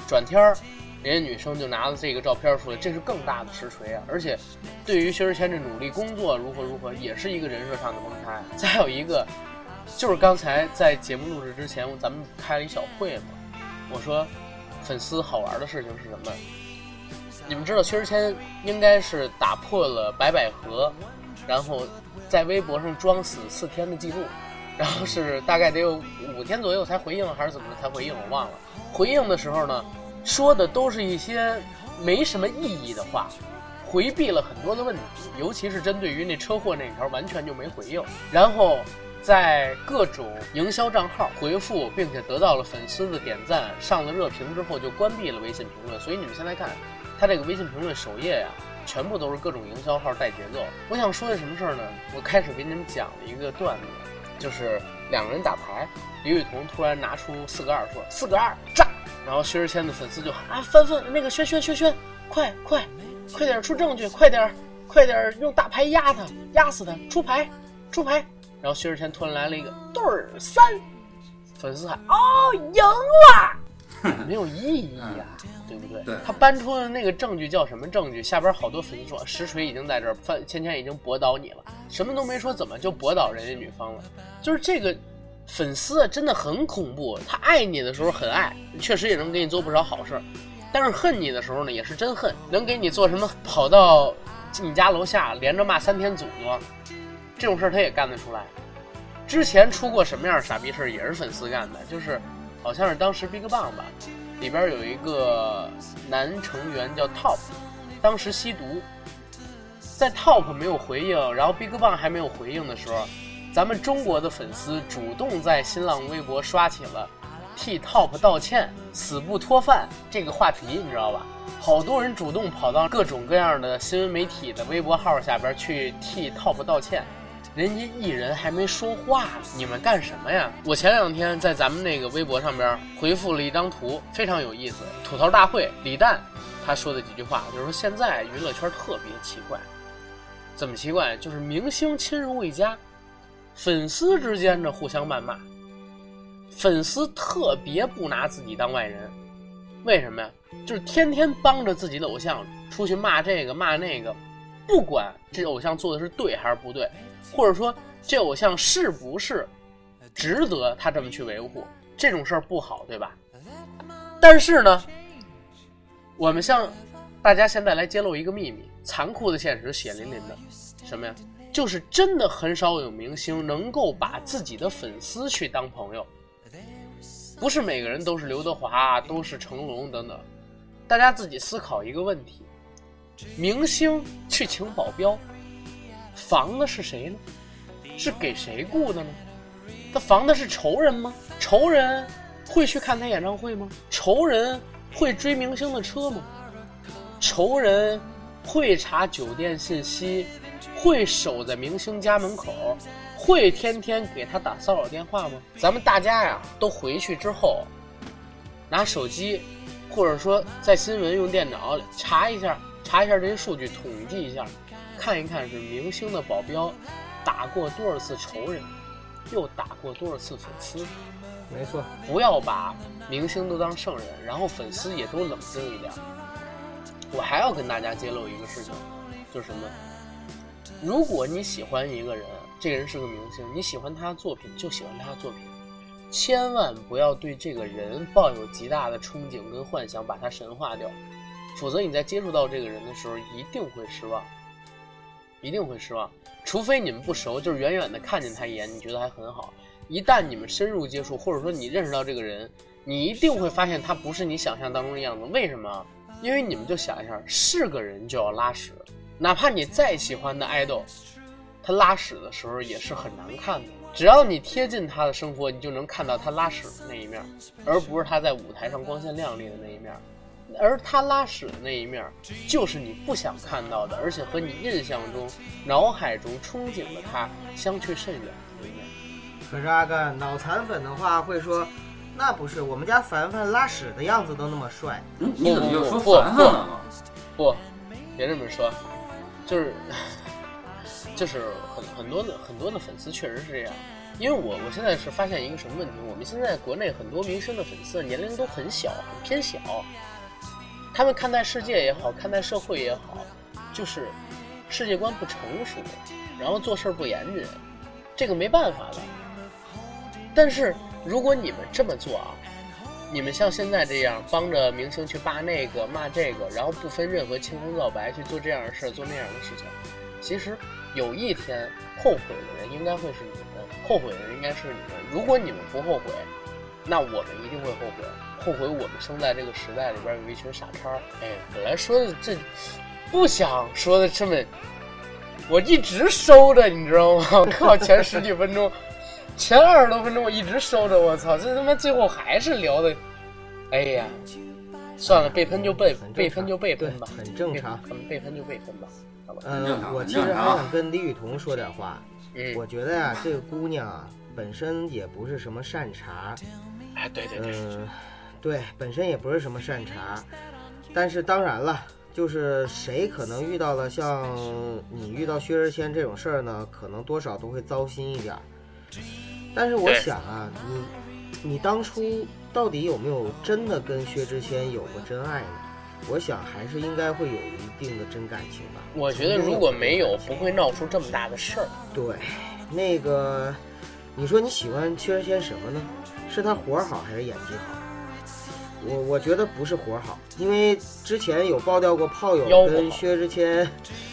转天儿。人家女生就拿了这个照片出来，这是更大的实锤啊！而且，对于薛之谦这努力工作如何如何，也是一个人设上的崩塌呀。再有一个，就是刚才在节目录制之前，咱们开了一小会嘛。我说，粉丝好玩的事情是什么？你们知道薛之谦应该是打破了白百合，然后在微博上装死四天的记录，然后是大概得有五天左右才回应，还是怎么才回应？我忘了。回应的时候呢？说的都是一些没什么意义的话，回避了很多的问题，尤其是针对于那车祸那条，完全就没回应。然后在各种营销账号回复，并且得到了粉丝的点赞，上了热评之后，就关闭了微信评论。所以你们现在看，他这个微信评论首页呀，全部都是各种营销号带节奏。我想说的什么事儿呢？我开始给你们讲了一个段子，就是两个人打牌，李雨桐突然拿出四个二，说四个二炸。然后薛之谦的粉丝就喊啊，帆帆那个轩轩轩轩，快快快点出证据，快点快点用大牌压他，压死他，出牌出牌。然后薛之谦突然来了一个对儿三，粉丝喊哦赢了，没有意义呀，对不对？对。他搬出的那个证据叫什么证据？下边好多粉丝说实锤已经在这儿，范芊芊已经驳倒你了，什么都没说，怎么就驳倒人家女方了？就是这个。粉丝啊，真的很恐怖。他爱你的时候很爱，确实也能给你做不少好事但是恨你的时候呢，也是真恨，能给你做什么？跑到你家楼下连着骂三天祖宗，这种事儿他也干得出来。之前出过什么样傻逼事儿，也是粉丝干的，就是好像是当时 BigBang 吧，里边有一个男成员叫 Top，当时吸毒，在 Top 没有回应，然后 BigBang 还没有回应的时候。咱们中国的粉丝主动在新浪微博刷起了替 TOP 道歉、死不脱饭这个话题，你知道吧？好多人主动跑到各种各样的新闻媒体的微博号下边去替 TOP 道歉，人家艺人还没说话呢，你们干什么呀？我前两天在咱们那个微博上边回复了一张图，非常有意思。吐槽大会李诞他说的几句话，就是说现在娱乐圈特别奇怪，怎么奇怪？就是明星亲如一家。粉丝之间的互相谩骂，粉丝特别不拿自己当外人，为什么呀？就是天天帮着自己的偶像出去骂这个骂那个，不管这偶像做的是对还是不对，或者说这偶像是不是值得他这么去维护，这种事儿不好，对吧？但是呢，我们向大家现在来揭露一个秘密，残酷的现实血淋淋的，什么呀？就是真的很少有明星能够把自己的粉丝去当朋友，不是每个人都是刘德华，都是成龙等等。大家自己思考一个问题：明星去请保镖，防的是谁呢？是给谁雇的呢？他防的是仇人吗？仇人会去看他演唱会吗？仇人会追明星的车吗？仇人？会查酒店信息，会守在明星家门口，会天天给他打骚扰电话吗？咱们大家呀，都回去之后，拿手机，或者说在新闻用电脑查一下，查一下这些数据，统计一下，看一看是明星的保镖打过多少次仇人，又打过多少次粉丝。没错，不要把明星都当圣人，然后粉丝也都冷静一点。我还要跟大家揭露一个事情，就是什么？如果你喜欢一个人，这个人是个明星，你喜欢他的作品就喜欢他的作品，千万不要对这个人抱有极大的憧憬跟幻想，把他神化掉，否则你在接触到这个人的时候一定会失望，一定会失望。除非你们不熟，就是远远的看见他一眼，你觉得还很好。一旦你们深入接触，或者说你认识到这个人，你一定会发现他不是你想象当中的样子。为什么？因为你们就想一下，是个人就要拉屎，哪怕你再喜欢的爱豆，他拉屎的时候也是很难看的。只要你贴近他的生活，你就能看到他拉屎的那一面，而不是他在舞台上光鲜亮丽的那一面。而他拉屎的那一面，就是你不想看到的，而且和你印象中、脑海中憧憬的他相去甚远的一面。可是阿甘脑残粉的话会说，那不是我们家凡凡拉屎的样子都那么帅。嗯，你怎么又说不凡凡了呢？不，别这么说，就是 就是很很多的很多的粉丝确实是这样，因为我我现在是发现一个什么问题，我们现在国内很多明星的粉丝年龄都很小，很偏小，他们看待世界也好，看待社会也好，就是世界观不成熟，然后做事不严谨，这个没办法的。但是如果你们这么做啊，你们像现在这样帮着明星去扒那个骂这个，然后不分任何青红皂白去做这样的事儿，做那样的事情，其实有一天后悔的人应该会是你们，后悔的人应该是你们。如果你们不后悔，那我们一定会后悔，后悔我们生在这个时代里边有一群傻叉儿。哎，本来说的这不想说的这么，我一直收着，你知道吗？我靠，前十几分钟。前二十多分钟我一直收着，我操，这他妈最后还是聊的，哎呀，算了，被喷就被被喷就被喷吧，很正常被被喷就被喷吧，好吧，嗯，我其实还想跟李雨桐说点话。嗯，我觉得呀、这个姑娘啊，本身也不是什么善茬，哎，对对对，嗯，对，本身也不是什么善茬，但是当然了，就是谁可能遇到了像你遇到薛之谦这种事儿呢，可能多少都会糟心一点儿。但是我想啊，你你当初到底有没有真的跟薛之谦有过真爱呢？我想还是应该会有一定的真感情吧。我觉得如果没有，不会闹出这么大的事儿。对，那个，你说你喜欢薛之谦什么呢？是他活儿好还是演技好？我我觉得不是活儿好，因为之前有爆料过炮友跟薛之谦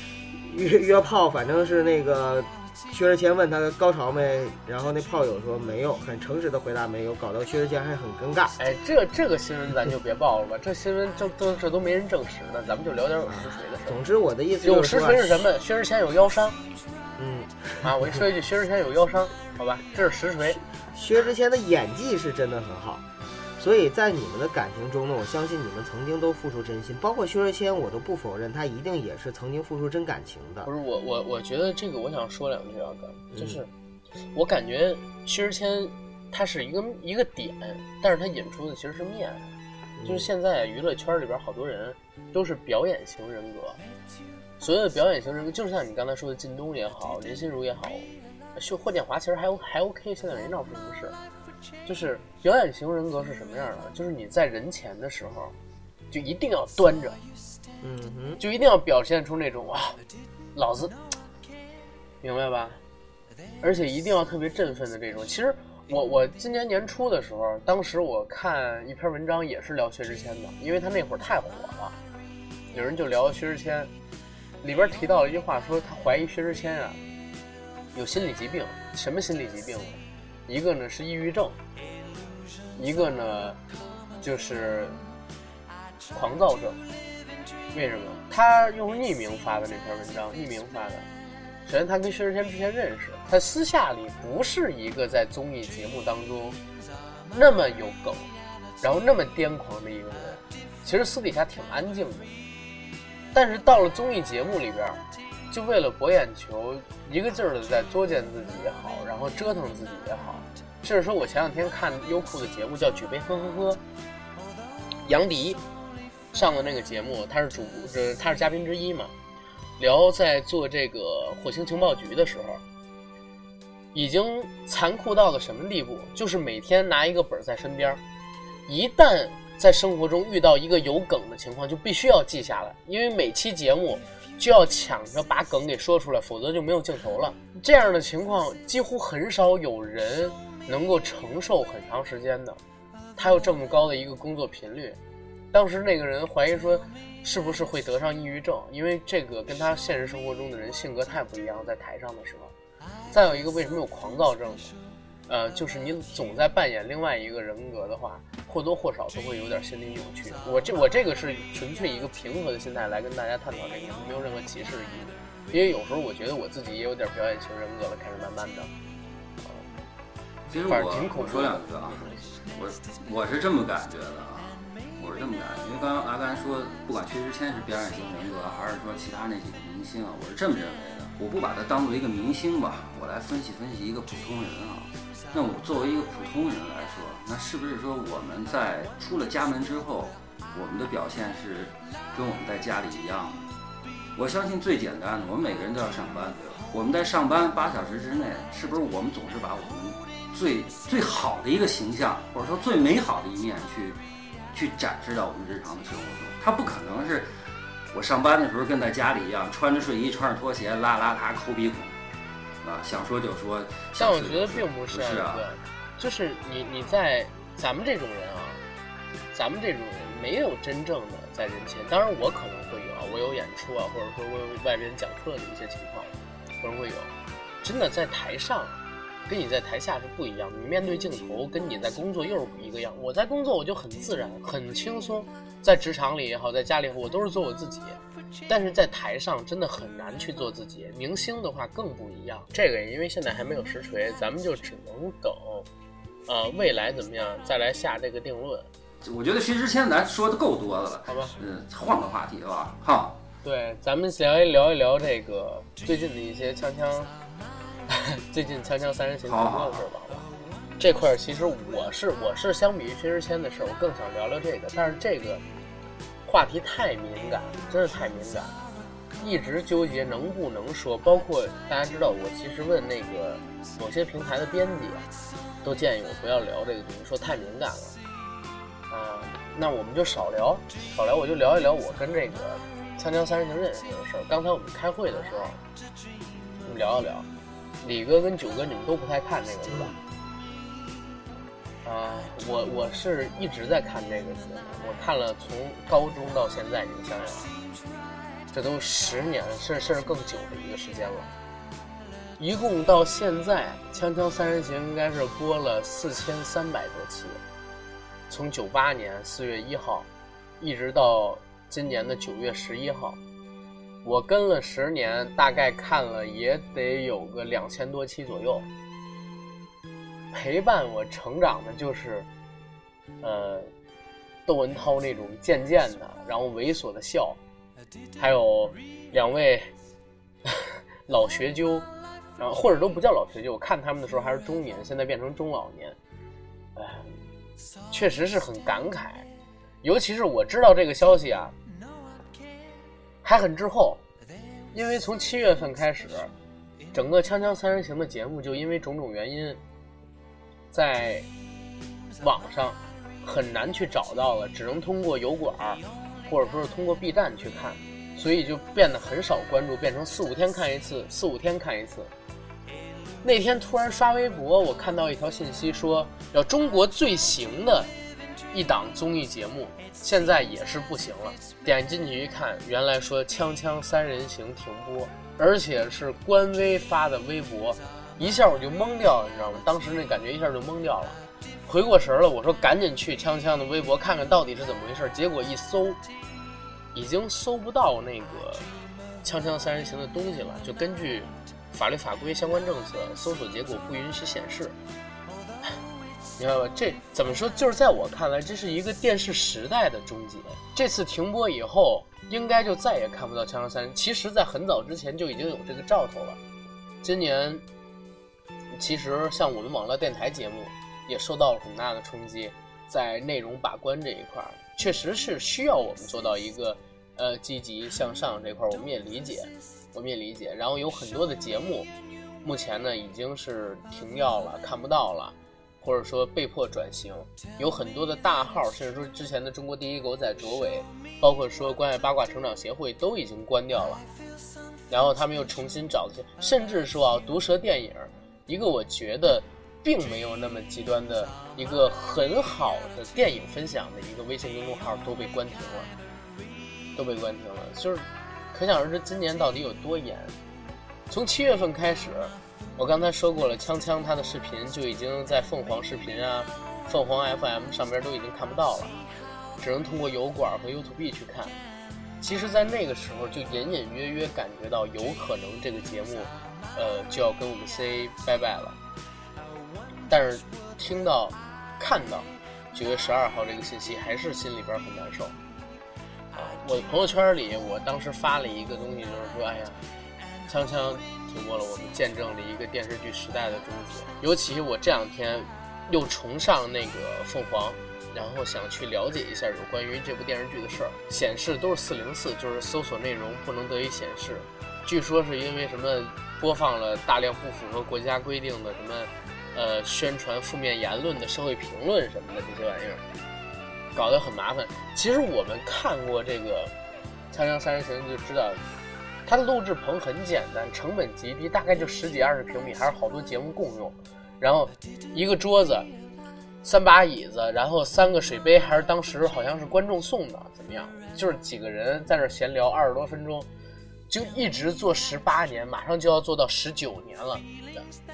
约约炮，反正是那个薛之谦问他高潮没，然后那炮友说没有，很诚实的回答没有，搞到薛之谦还很尴尬。哎，这这个新闻咱就别报了吧，这新闻这都这都没人证实呢，咱们就聊点有实锤的事儿。总之我的意思有实锤是什么？薛之谦有腰伤嗯，啊！我一说一句，薛之谦有腰伤，好吧，这是实锤。薛之谦的演技是真的很好，所以在你们的感情中呢，我相信你们曾经都付出真心，包括薛之谦，我都不否认他一定也是曾经付出真感情的不。是我我我觉得这个我想说两句啊，哥，嗯就是我感觉薛之谦他是一个一个点，但是他引出的其实是面。就是现在娱乐圈里边好多人都是表演型人格，所谓的表演型人格，就是像你刚才说的靳东也好，林心如也好，秀霍建华其实还还 OK，现在人闹出什么事。就是表演型人格是什么样的？就是你在人前的时候，就一定要端着，嗯哼，就一定要表现出那种啊，老子，明白吧？而且一定要特别振奋的这种。其实我我今年年初的时候，当时我看一篇文章也是聊薛之谦的，因为他那会儿太火了，有人就聊薛之谦，里边提到了一句话，说他怀疑薛之谦啊有心理疾病，什么心理疾病呢？一个呢是抑郁症，一个呢就是狂躁症。为什么？他用匿名发的那篇文章，匿名发的。首先，他跟薛之谦之前认识，他私下里不是一个在综艺节目当中那么有梗，然后那么癫狂的一个人。其实私底下挺安静的。但是到了综艺节目里边，就为了博眼球，一个劲儿的在作践自己也好，然后折腾自己也好。甚至说我前两天看优酷的节目叫《举杯呵呵呵》，杨迪上的那个节目，他是主，呃，他是嘉宾之一嘛，聊在做这个火星情报局的时候，已经残酷到了什么地步？就是每天拿一个本在身边，一旦在生活中遇到一个有梗的情况，就必须要记下来，因为每期节目就要抢着把梗给说出来，否则就没有镜头了。这样的情况几乎很少有人能够承受很长时间的。他有这么高的一个工作频率，当时那个人怀疑说，是不是会得上抑郁症？因为这个跟他现实生活中的人性格太不一样，在台上的时候。再有一个，为什么有狂躁症？呃，就是你总在扮演另外一个人格的话，或多或少都会有点心理扭曲。我这我这个是纯粹一个平和的心态来跟大家探讨这个，没有任何歧视意义。因为有时候我觉得我自己也有点表演型人格了，开始慢慢的。其实我我说两句啊，我我是这么感觉的啊，我是这么感觉，因为刚刚阿甘说，不管薛之谦是表演型人格，还是说其他那几个明星啊，我是这么认为的。我不把他当做一个明星吧，我来分析分析一个普通人啊。那我作为一个普通人来说，那是不是说我们在出了家门之后，我们的表现是跟我们在家里一样的？我相信最简单的，我们每个人都要上班，对吧我们在上班八小时之内，是不是我们总是把我们最最好的一个形象，或者说最美好的一面去去展示到我们日常的生活中？他不可能是。我上班的时候跟在家里一样，穿着睡衣，穿着拖鞋，邋邋遢抠鼻孔，啊，想说就说。但我觉得并不是，是啊，就是你你在咱们这种人啊，咱们这种人没有真正的在人前，当然我可能会有啊，我有演出啊，或者说我有外边讲课的一些情况，可能会有。真的在台上，跟你在台下是不一样的。你面对镜头，跟你在工作又是不一个样。我在工作我就很自然，很轻松。在职场里也好，在家里也好，我都是做我自己，但是在台上真的很难去做自己。明星的话更不一样，这个因为现在还没有实锤，咱们就只能等，呃，未来怎么样再来下这个定论。我觉得薛之谦咱说的够多的了，好吧？嗯，换个话题吧，哈。对，咱们聊一聊一聊这个最近的一些锵锵，最近锵锵三人行的事吧。这块儿其实我是我是相比于薛之谦的事儿，我更想聊聊这个，但是这个话题太敏感，真是太敏感了，一直纠结能不能说。包括大家知道，我其实问那个某些平台的编辑，都建议我不要聊这个东西，说太敏感了。啊，那我们就少聊，少聊，我就聊一聊我跟这个锵锵三人行认识的事。刚才我们开会的时候，我们聊一聊，李哥跟九哥你们都不太看这个是吧？啊，我我是一直在看这个节目，我看了从高中到现在，你们想想，这都十年，甚甚至更久的一个时间了。一共到现在，《锵锵三人行》应该是播了四千三百多期，从九八年四月一号，一直到今年的九月十一号，我跟了十年，大概看了也得有个两千多期左右。陪伴我成长的就是，呃，窦文涛那种贱贱的，然后猥琐的笑，还有两位 老学究，然后或者都不叫老学究，我看他们的时候还是中年，现在变成中老年，哎，确实是很感慨，尤其是我知道这个消息啊，还很滞后，因为从七月份开始，整个《锵锵三人行》的节目就因为种种原因。在网上很难去找到了，只能通过油管或者说是通过 B 站去看，所以就变得很少关注，变成四五天看一次，四五天看一次。那天突然刷微博，我看到一条信息说，要中国最行的一档综艺节目，现在也是不行了。点进去一看，原来说《锵锵三人行》停播，而且是官微发的微博。一下我就懵掉了，你知道吗？当时那感觉一下就懵掉了，回过神了，我说赶紧去锵锵的微博看看到底是怎么回事。结果一搜，已经搜不到那个《锵锵三人行》的东西了。就根据法律法规相关政策，搜索结果不允许显示。明白吧？这怎么说？就是在我看来，这是一个电视时代的终结。这次停播以后，应该就再也看不到《锵锵三人》。其实，在很早之前就已经有这个兆头了。今年，其实像我们网络电台节目也受到了很大的冲击，在内容把关这一块，确实是需要我们做到一个呃积极向上这块。我们也理解，我们也理解。然后有很多的节目，目前呢已经是停掉了，看不到了。或者说被迫转型，有很多的大号，甚至说之前的中国第一狗仔卓伟，包括说关爱八卦成长协会都已经关掉了，然后他们又重新找些，甚至说啊，毒舌电影，一个我觉得并没有那么极端的一个很好的电影分享的一个微信公众号都被关停了，都被关停了，就是可想而知今年到底有多严。从七月份开始。我刚才说过了，锵锵他的视频就已经在凤凰视频啊、凤凰 FM 上边都已经看不到了，只能通过油管和 YouTube 去看。其实，在那个时候就隐隐约约感觉到有可能这个节目，呃，就要跟我们 say 拜拜了。但是听到、看到九月十二号这个信息，还是心里边很难受。啊，我朋友圈里，我当时发了一个东西，就是说，哎呀，锵锵。经过了，我们见证了一个电视剧时代的终结。尤其我这两天又重上那个凤凰，然后想去了解一下有关于这部电视剧的事儿。显示都是四零四，就是搜索内容不能得以显示。据说是因为什么播放了大量不符合国家规定的什么呃宣传负面言论的社会评论什么的这些玩意儿，搞得很麻烦。其实我们看过这个《锵锵三人行》就知道。它的录制棚很简单，成本极低，大概就十几二十平米，还是好多节目共用。然后一个桌子，三把椅子，然后三个水杯，还是当时好像是观众送的，怎么样？就是几个人在那闲聊二十多分钟，就一直做十八年，马上就要做到十九年了。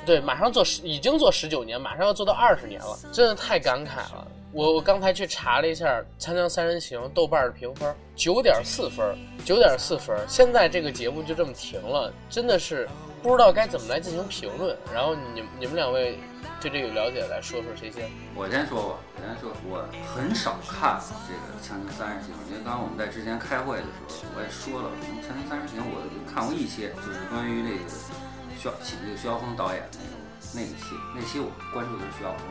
对，马上做十，已经做十九年，马上要做到二十年了，真的太感慨了。我我刚才去查了一下《锵锵三人行》豆瓣的评分，九点四分，九点四分。现在这个节目就这么停了，真的是不知道该怎么来进行评论。然后你你们两位对这个有了解，来说说谁先？我先说吧，我先说，我很少看这个《锵锵三人行》，因为刚刚我们在之前开会的时候，我也说了，《锵锵三人行》我看过一些，就是关于那个徐请这个徐晓峰导演那个那一期，那期我关注的是徐晓峰。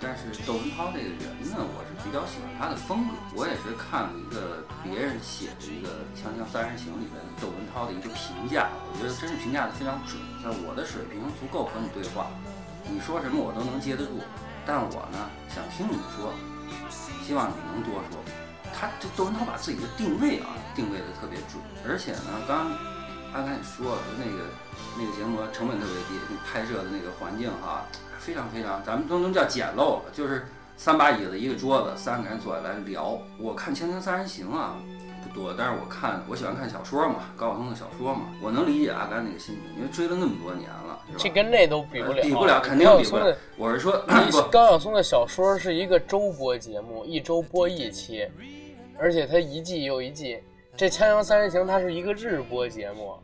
但是窦文涛这个人呢，我是比较喜欢他的风格。我也是看了一个别人写的一个《锵锵三人行》里边窦文涛的一个评价，我觉得真是评价的非常准。像我的水平足够和你对话，你说什么我都能接得住。但我呢，想听你说，希望你能多说。他这窦文涛把自己的定位啊定位的特别准，而且呢，刚刚才也说了，那个那个节目成本特别低，拍摄的那个环境哈。非常非常，咱们都能叫简陋了，就是三把椅子一个桌子，三个人坐下来聊。我看《锵锵三人行》啊，不多，但是我看我喜欢看小说嘛，高晓松的小说嘛，我能理解阿甘那个心情，因为追了那么多年了，是吧？这跟那都比不了，比不了，肯定比不了。我是说，高晓松的小说是一个周播节目，一周播一期，而且它一季又一季。这《锵锵三人行》它是一个日播节目。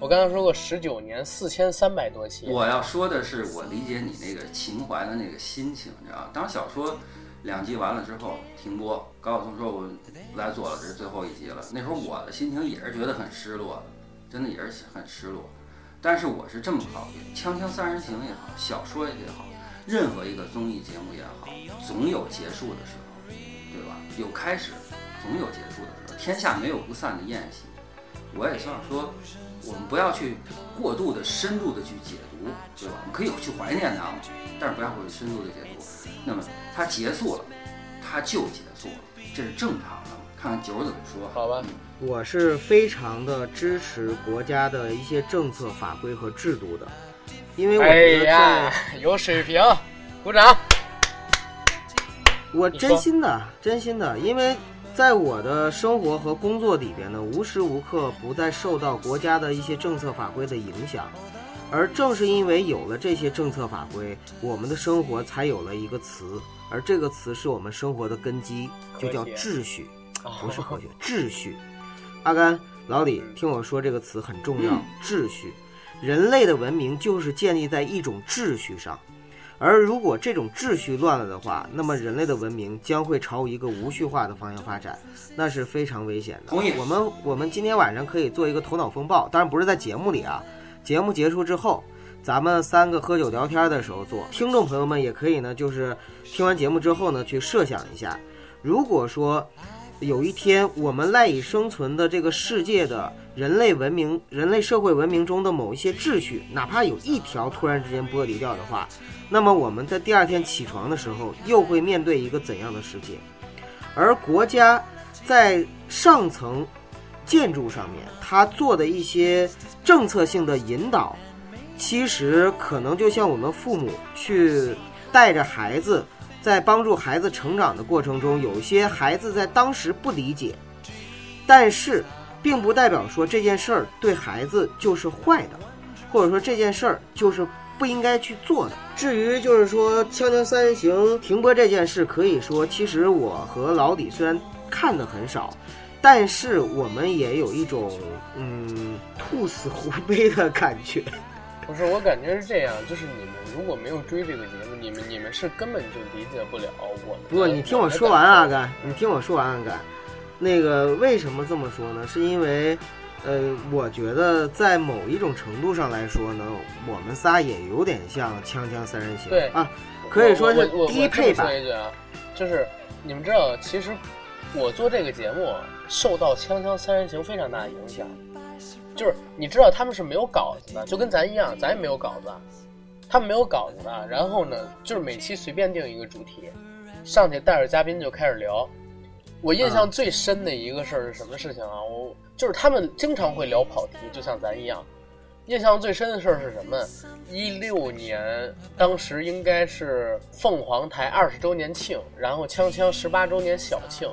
我刚才说过十九年四千三百多期。我要说的是，我理解你那个情怀的那个心情，你知道当小说两季完了之后停播，高晓松说我不来做了，这是最后一集了。那时候我的心情也是觉得很失落的，真的也是很失落。但是我是这么考虑，《锵锵三人行》也好，小说也好，任何一个综艺节目也好，总有结束的时候，对吧？有开始，总有结束的时候。天下没有不散的宴席。我也想说。我们不要去过度的、深度的去解读，对吧？我们可以去怀念它嘛，但是不要过去深度的解读。那么它结束了，它就结束了，这是正常的。看看九怎么说？好吧，我是非常的支持国家的一些政策法规和制度的，因为我觉得有水平，鼓掌。我真心的，真心的，因为。在我的生活和工作里边呢，无时无刻不在受到国家的一些政策法规的影响，而正是因为有了这些政策法规，我们的生活才有了一个词，而这个词是我们生活的根基，就叫秩序，不是科学，秩序。阿甘，老李，听我说这个词很重要，秩序。人类的文明就是建立在一种秩序上。而如果这种秩序乱了的话，那么人类的文明将会朝一个无序化的方向发展，那是非常危险的。同意我们我们今天晚上可以做一个头脑风暴，当然不是在节目里啊，节目结束之后，咱们三个喝酒聊天的时候做。听众朋友们也可以呢，就是听完节目之后呢，去设想一下，如果说有一天我们赖以生存的这个世界的人类文明、人类社会文明中的某一些秩序，哪怕有一条突然之间剥离掉的话，那么我们在第二天起床的时候，又会面对一个怎样的世界？而国家在上层建筑上面，它做的一些政策性的引导，其实可能就像我们父母去带着孩子，在帮助孩子成长的过程中，有些孩子在当时不理解，但是并不代表说这件事儿对孩子就是坏的，或者说这件事儿就是不应该去做的。至于就是说《锵锵三人行》停播这件事，可以说其实我和老李虽然看的很少，但是我们也有一种嗯兔死狐悲的感觉。不是，我感觉是这样，就是你们如果没有追这个节目，你们你们是根本就理解不了我们。不过你听我说完啊，阿甘，你听我说完，啊甘。那个为什么这么说呢？是因为，呃，我觉得在某一种程度上来说呢，我们仨也有点像《锵锵三人行》对啊，可以说是我我低配版我这么说一句啊，就是你们知道，其实我做这个节目受到《锵锵三人行》非常大的影响。就是你知道他们是没有稿子的，就跟咱一样，咱也没有稿子，他们没有稿子的。然后呢，就是每期随便定一个主题，上去带着嘉宾就开始聊。我印象最深的一个事儿是什么事情啊？我就是他们经常会聊跑题，就像咱一样。印象最深的事儿是什么？一六年，当时应该是凤凰台二十周年庆，然后锵锵十八周年小庆。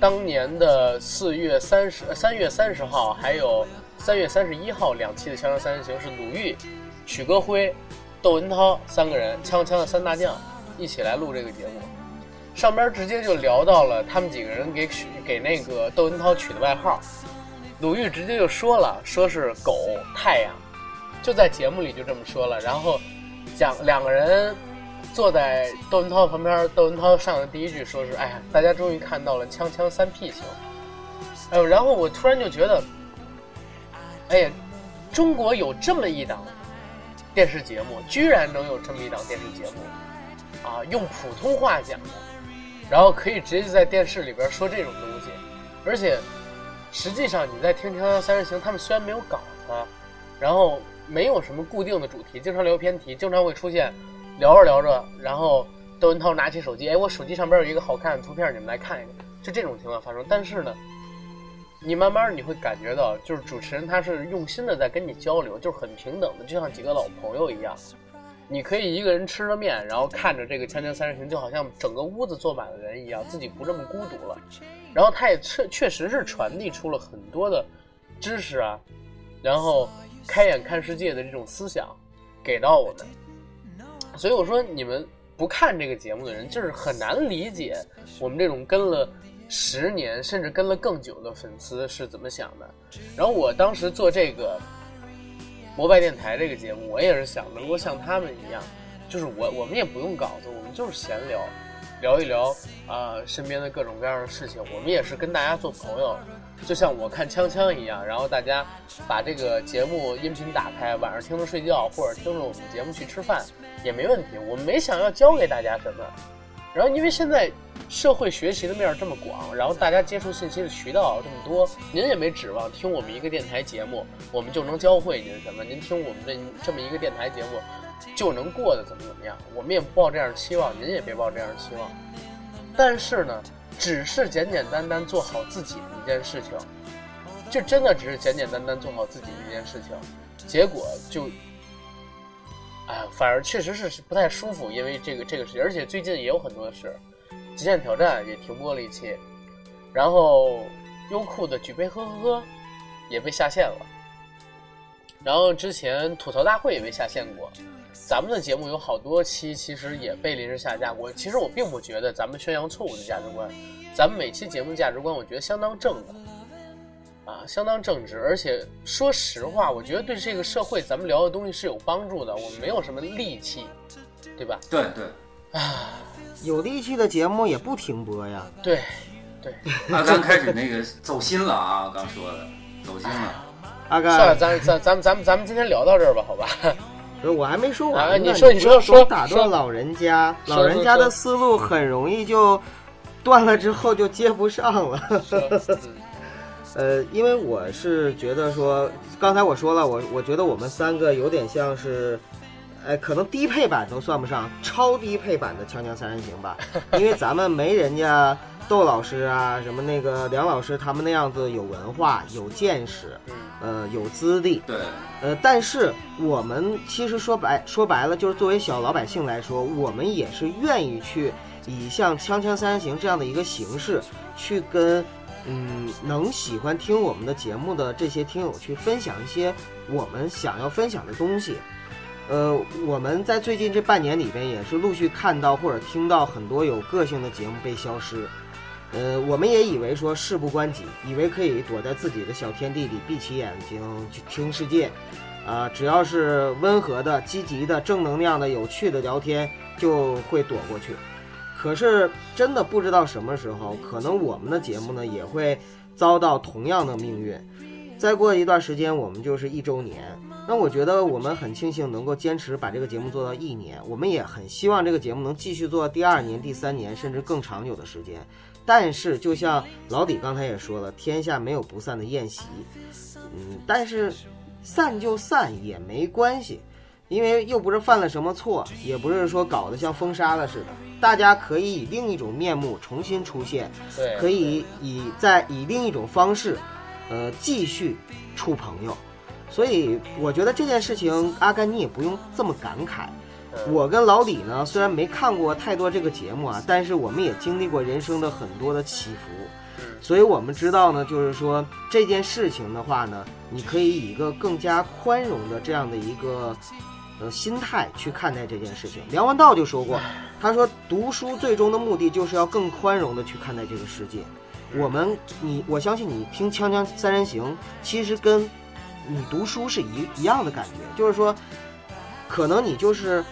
当年的四月三十、三月三十号，还有三月三十一号两期的《锵锵三人行》是鲁豫、许戈辉、窦文涛三个人，锵锵的三大将一起来录这个节目。上边直接就聊到了他们几个人给取给那个窦文涛取的外号，鲁豫直接就说了，说是狗太阳，就在节目里就这么说了。然后讲两个人坐在窦文涛旁边，窦文涛上的第一句说是：“哎呀，大家终于看到了锵锵三 P 型。”哎呦，然后我突然就觉得，哎呀，中国有这么一档电视节目，居然能有这么一档电视节目，啊，用普通话讲的，然后可以直接就在电视里边说这种东西，而且实际上你在听《锵锵三人行》，他们虽然没有稿子，然后没有什么固定的主题，经常聊偏题，经常会出现聊着聊着，然后窦文涛拿起手机，哎，我手机上边有一个好看的图片，你们来看一看，就这种情况发生。但是呢，你慢慢你会感觉到，就是主持人他是用心的在跟你交流，就是很平等的，就像几个老朋友一样。你可以一个人吃着面，然后看着这个《锵锵三人行》，就好像整个屋子坐满了人一样，自己不这么孤独了。然后他也确确实是传递出了很多的知识啊，然后开眼看世界的这种思想给到我们。所以我说，你们不看这个节目的人，就是很难理解我们这种跟了十年甚至跟了更久的粉丝是怎么想的。然后我当时做这个摩拜电台这个节目，我也是想能够像他们一样，就是我我们也不用稿子，我们就是闲聊，聊一聊啊、身边的各种各样的事情。我们也是跟大家做朋友，就像我看锵锵一样，然后大家把这个节目音频打开，晚上听着睡觉或者听着我们节目去吃饭也没问题。我们没想要教给大家什么，然后因为现在社会学习的面儿这么广，然后大家接触信息的渠道这么多，您也没指望听我们一个电台节目，我们就能教会您什么。您听我们这这么一个电台节目，就能过得怎么怎么样。我们也不抱这样的期望，您也别抱这样的期望。但是呢，只是简简单单做好自己的一件事情，就真的只是简简单单做好自己的一件事情，结果就，哎，反而确实是不太舒服，因为这个这个事情，而且最近也有很多事，《极限挑战》也停播了一期，然后优酷的举杯呵呵呵也被下线了，然后之前吐槽大会也被下线过。咱们的节目有好多期，其实也被临时下架过。其实我并不觉得咱们宣扬错误的价值观，咱们每期节目价值观，我觉得相当正的，啊，相当正直。而且说实话，我觉得对这个社会咱们聊的东西是有帮助的。我们没有什么戾气，对吧？对对，啊有力气的节目也不停播呀。对，对，阿甘开始那个走心了啊，刚说的走心了。阿甘算了，咱咱咱们咱们咱们今天聊到这儿吧，好吧？不是我还没说完呢。啊你说你说说打断老人家，老人家的思路很容易就断了，之后就接不上了。嗯呃，因为我是觉得说，刚才我说了，我我觉得我们三个有点像是，呃，可能低配版都算不上，超低配版的《锵锵三人行》吧，因为咱们没人家窦老师啊，什么那个梁老师他们那样子有文化、有见识，嗯呃，有资历，对，呃，但是我们其实说白说白了，就是作为小老百姓来说，我们也是愿意去以像《锵锵三人行》这样的一个形式，去跟嗯能喜欢听我们的节目的这些听友去分享一些我们想要分享的东西。呃，我们在最近这半年里边，也是陆续看到或者听到很多有个性的节目被消失。呃，我们也以为说事不关己，以为可以躲在自己的小天地里闭起眼睛去听世界，啊、只要是温和的、积极的、正能量的、有趣的聊天，就会躲过去。可是真的不知道什么时候，可能我们的节目呢也会遭到同样的命运。再过一段时间，我们就是一周年。那我觉得我们很庆幸能够坚持把这个节目做到一年，我们也很希望这个节目能继续做第二年、第三年，甚至更长久的时间。但是，就像老李刚才也说了，天下没有不散的宴席。嗯，但是散就散也没关系，因为又不是犯了什么错，也不是说搞得像封杀了似的。大家可以以另一种面目重新出现，对，可以以在以另一种方式，呃，继续处朋友。所以我觉得这件事情，阿甘你也不用这么感慨。嗯我跟老李呢，虽然没看过太多这个节目啊，但是我们也经历过人生的很多的起伏，嗯所以我们知道呢，就是说这件事情的话呢，你可以以一个更加宽容的这样的一个呃心态去看待这件事情。梁文道就说过，他说读书最终的目的就是要更宽容的去看待这个世界。我们你我相信你听《锵锵三人行》，其实跟你读书是一一样的感觉，就是说，可能你就是，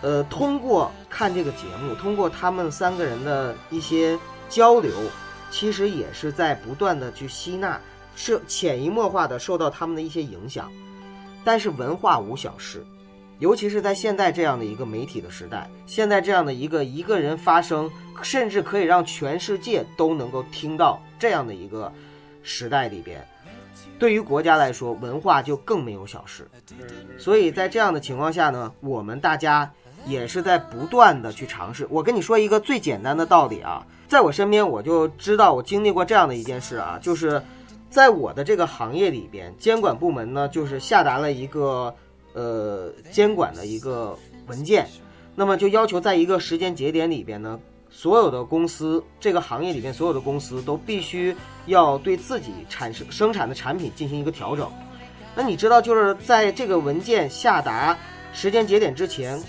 呃，通过看这个节目，通过他们三个人的一些交流，其实也是在不断的去吸纳，是潜移默化的受到他们的一些影响。但是文化无小事，尤其是在现在这样的一个媒体的时代，现在这样的一个一个人发声，甚至可以让全世界都能够听到这样的一个时代里边，对于国家来说，文化就更没有小事。嗯所以在这样的情况下呢，我们大家也是在不断的去尝试。我跟你说一个最简单的道理啊，在我身边我就知道我经历过这样的一件事啊，就是在我的这个行业里边，监管部门呢就是下达了一个呃监管的一个文件，那么就要求在一个时间节点里边呢。所有的公司，这个行业里面所有的公司都必须要对自己产生生产的产品进行一个调整。那你知道，就是在这个文件下达时间节点之前，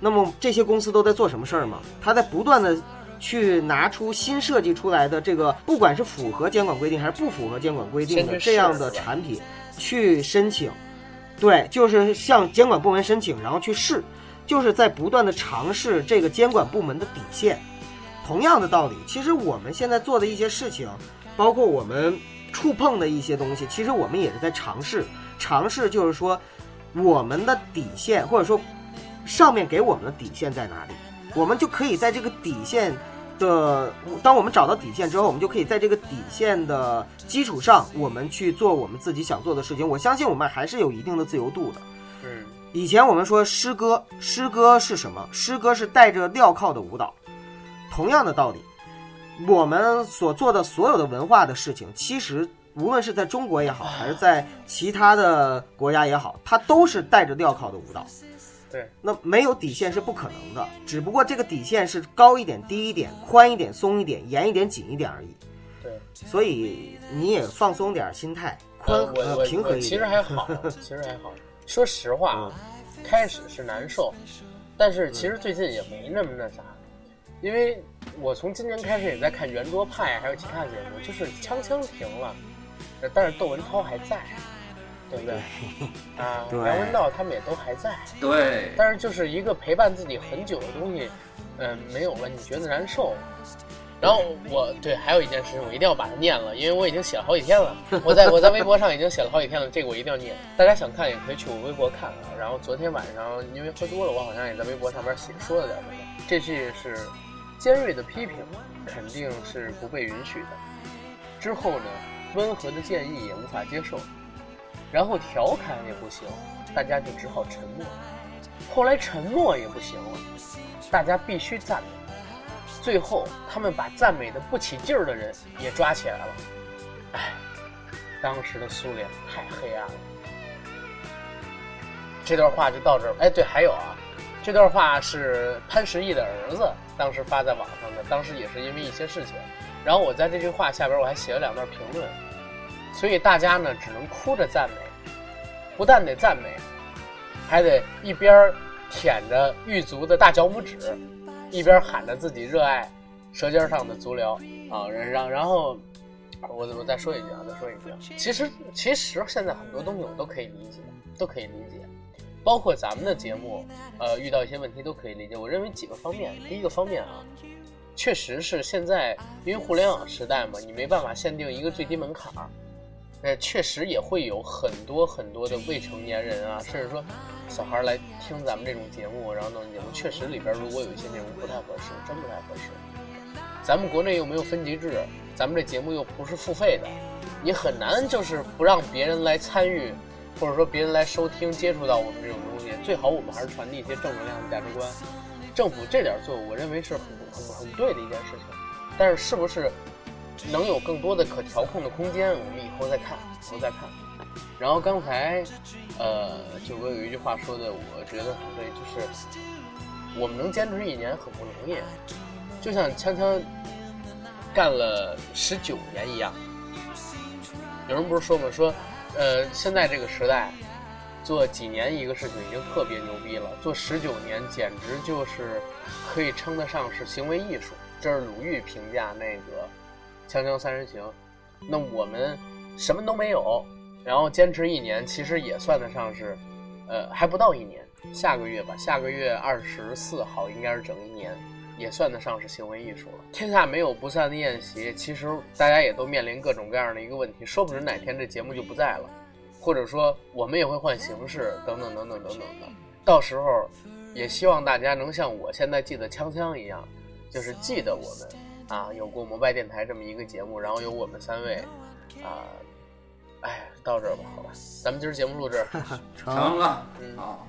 那么这些公司都在做什么事儿吗？他在不断的去拿出新设计出来的这个，不管是符合监管规定还是不符合监管规定的这样的产品，去申请。对，就是向监管部门申请，然后去试，就是在不断的尝试这个监管部门的底线。同样的道理，其实我们现在做的一些事情，包括我们触碰的一些东西，其实我们也是在尝试。尝试就是说，我们的底线，或者说上面给我们的底线在哪里，我们就可以在这个底线的，当我们找到底线之后，我们就可以在这个底线的基础上，我们去做我们自己想做的事情。我相信我们还是有一定的自由度的。嗯以前我们说诗歌，诗歌是什么？诗歌是带着镣铐的舞蹈。同样的道理，我们所做的所有的文化的事情，其实无论是在中国也好，还是在其他的国家也好，它都是带着镣铐的舞蹈。对，那没有底线是不可能的，只不过这个底线是高一点、低一点、宽一点、松一点、严一点、紧一点而已。对，所以你也放松点心态，宽和呃平和一点。其实还好，其实还好。说实话开始是难受，但是其实最近也没那么那啥，因为我从今年开始也在看圆桌派，还有其他节目，就是锵锵停了，但是窦文涛还在。对不对？啊，对梁文道他们也都还在，对，但是就是一个陪伴自己很久的东西，嗯、没有了，你觉得难受。然后我对还有一件事情，我一定要把它念了，因为我已经写了好几天了。我在我在微博上已经写了好几天了，这个我一定要念。大家想看也可以去我微博看啊。然后昨天晚上因为喝多了，我好像也在微博上面写说了点什么。这句是尖锐的批评，肯定是不被允许的。之后呢，温和的建议也无法接受，然后调侃也不行，大家就只好沉默。后来沉默也不行了，大家必须赞美。最后，他们把赞美的不起劲儿的人也抓起来了。唉，当时的苏联太黑暗了。这段话就到这儿。哎，对，还有啊，这段话是潘石屹的儿子当时发在网上的，当时也是因为一些事情。然后我在这句话下边我还写了两段评论，所以大家呢只能哭着赞美，不但得赞美，还得一边舔着狱卒的大脚拇指，一边喊着自己热爱舌尖上的足疗啊，然然然后我我再说一句啊，再说一句，其实其实现在很多东西我都可以理解，都可以理解，包括咱们的节目，呃，遇到一些问题都可以理解。我认为几个方面，第一个方面啊，确实是现在因为互联网时代嘛，你没办法限定一个最低门槛呃，确实也会有很多很多的未成年人啊，甚至说小孩来听咱们这种节目，然后弄节目，确实里边如果有一些内容不太合适，真不太合适。咱们国内又没有分级制，咱们这节目又不是付费的，你很难就是不让别人来参与，或者说别人来收听、接触到我们这种东西。最好我们还是传递一些正能量的价值观。政府这点做，我认为是很很很对的一件事情。但是是不是能有更多的可调控的空间，我们以后再看，以后再看。然后刚才，呃，九哥有一句话说的，我觉得很对，就是我们能坚持一年很不容易，就像锵锵干了十九年一样。有人不是说吗？说，呃，现在这个时代，做几年一个事情已经特别牛逼了，做十九年简直就是可以称得上是行为艺术。这是鲁豫评价那个《锵锵三人行》。那我们什么都没有，然后坚持一年，其实也算得上是，呃，还不到一年。下个月吧，下个月二十四号应该是整一年，也算得上是行为艺术了。天下没有不散的宴席，其实大家也都面临各种各样的一个问题，说不准哪天这节目就不在了，或者说我们也会换形式，等等等等等等的。到时候，也希望大家能像我现在记得锵锵一样，就是记得我们啊，有过摩拜电台这么一个节目，然后有我们三位，啊，哎，到这儿吧，好吧，咱们今儿节目录这儿。成了，嗯好。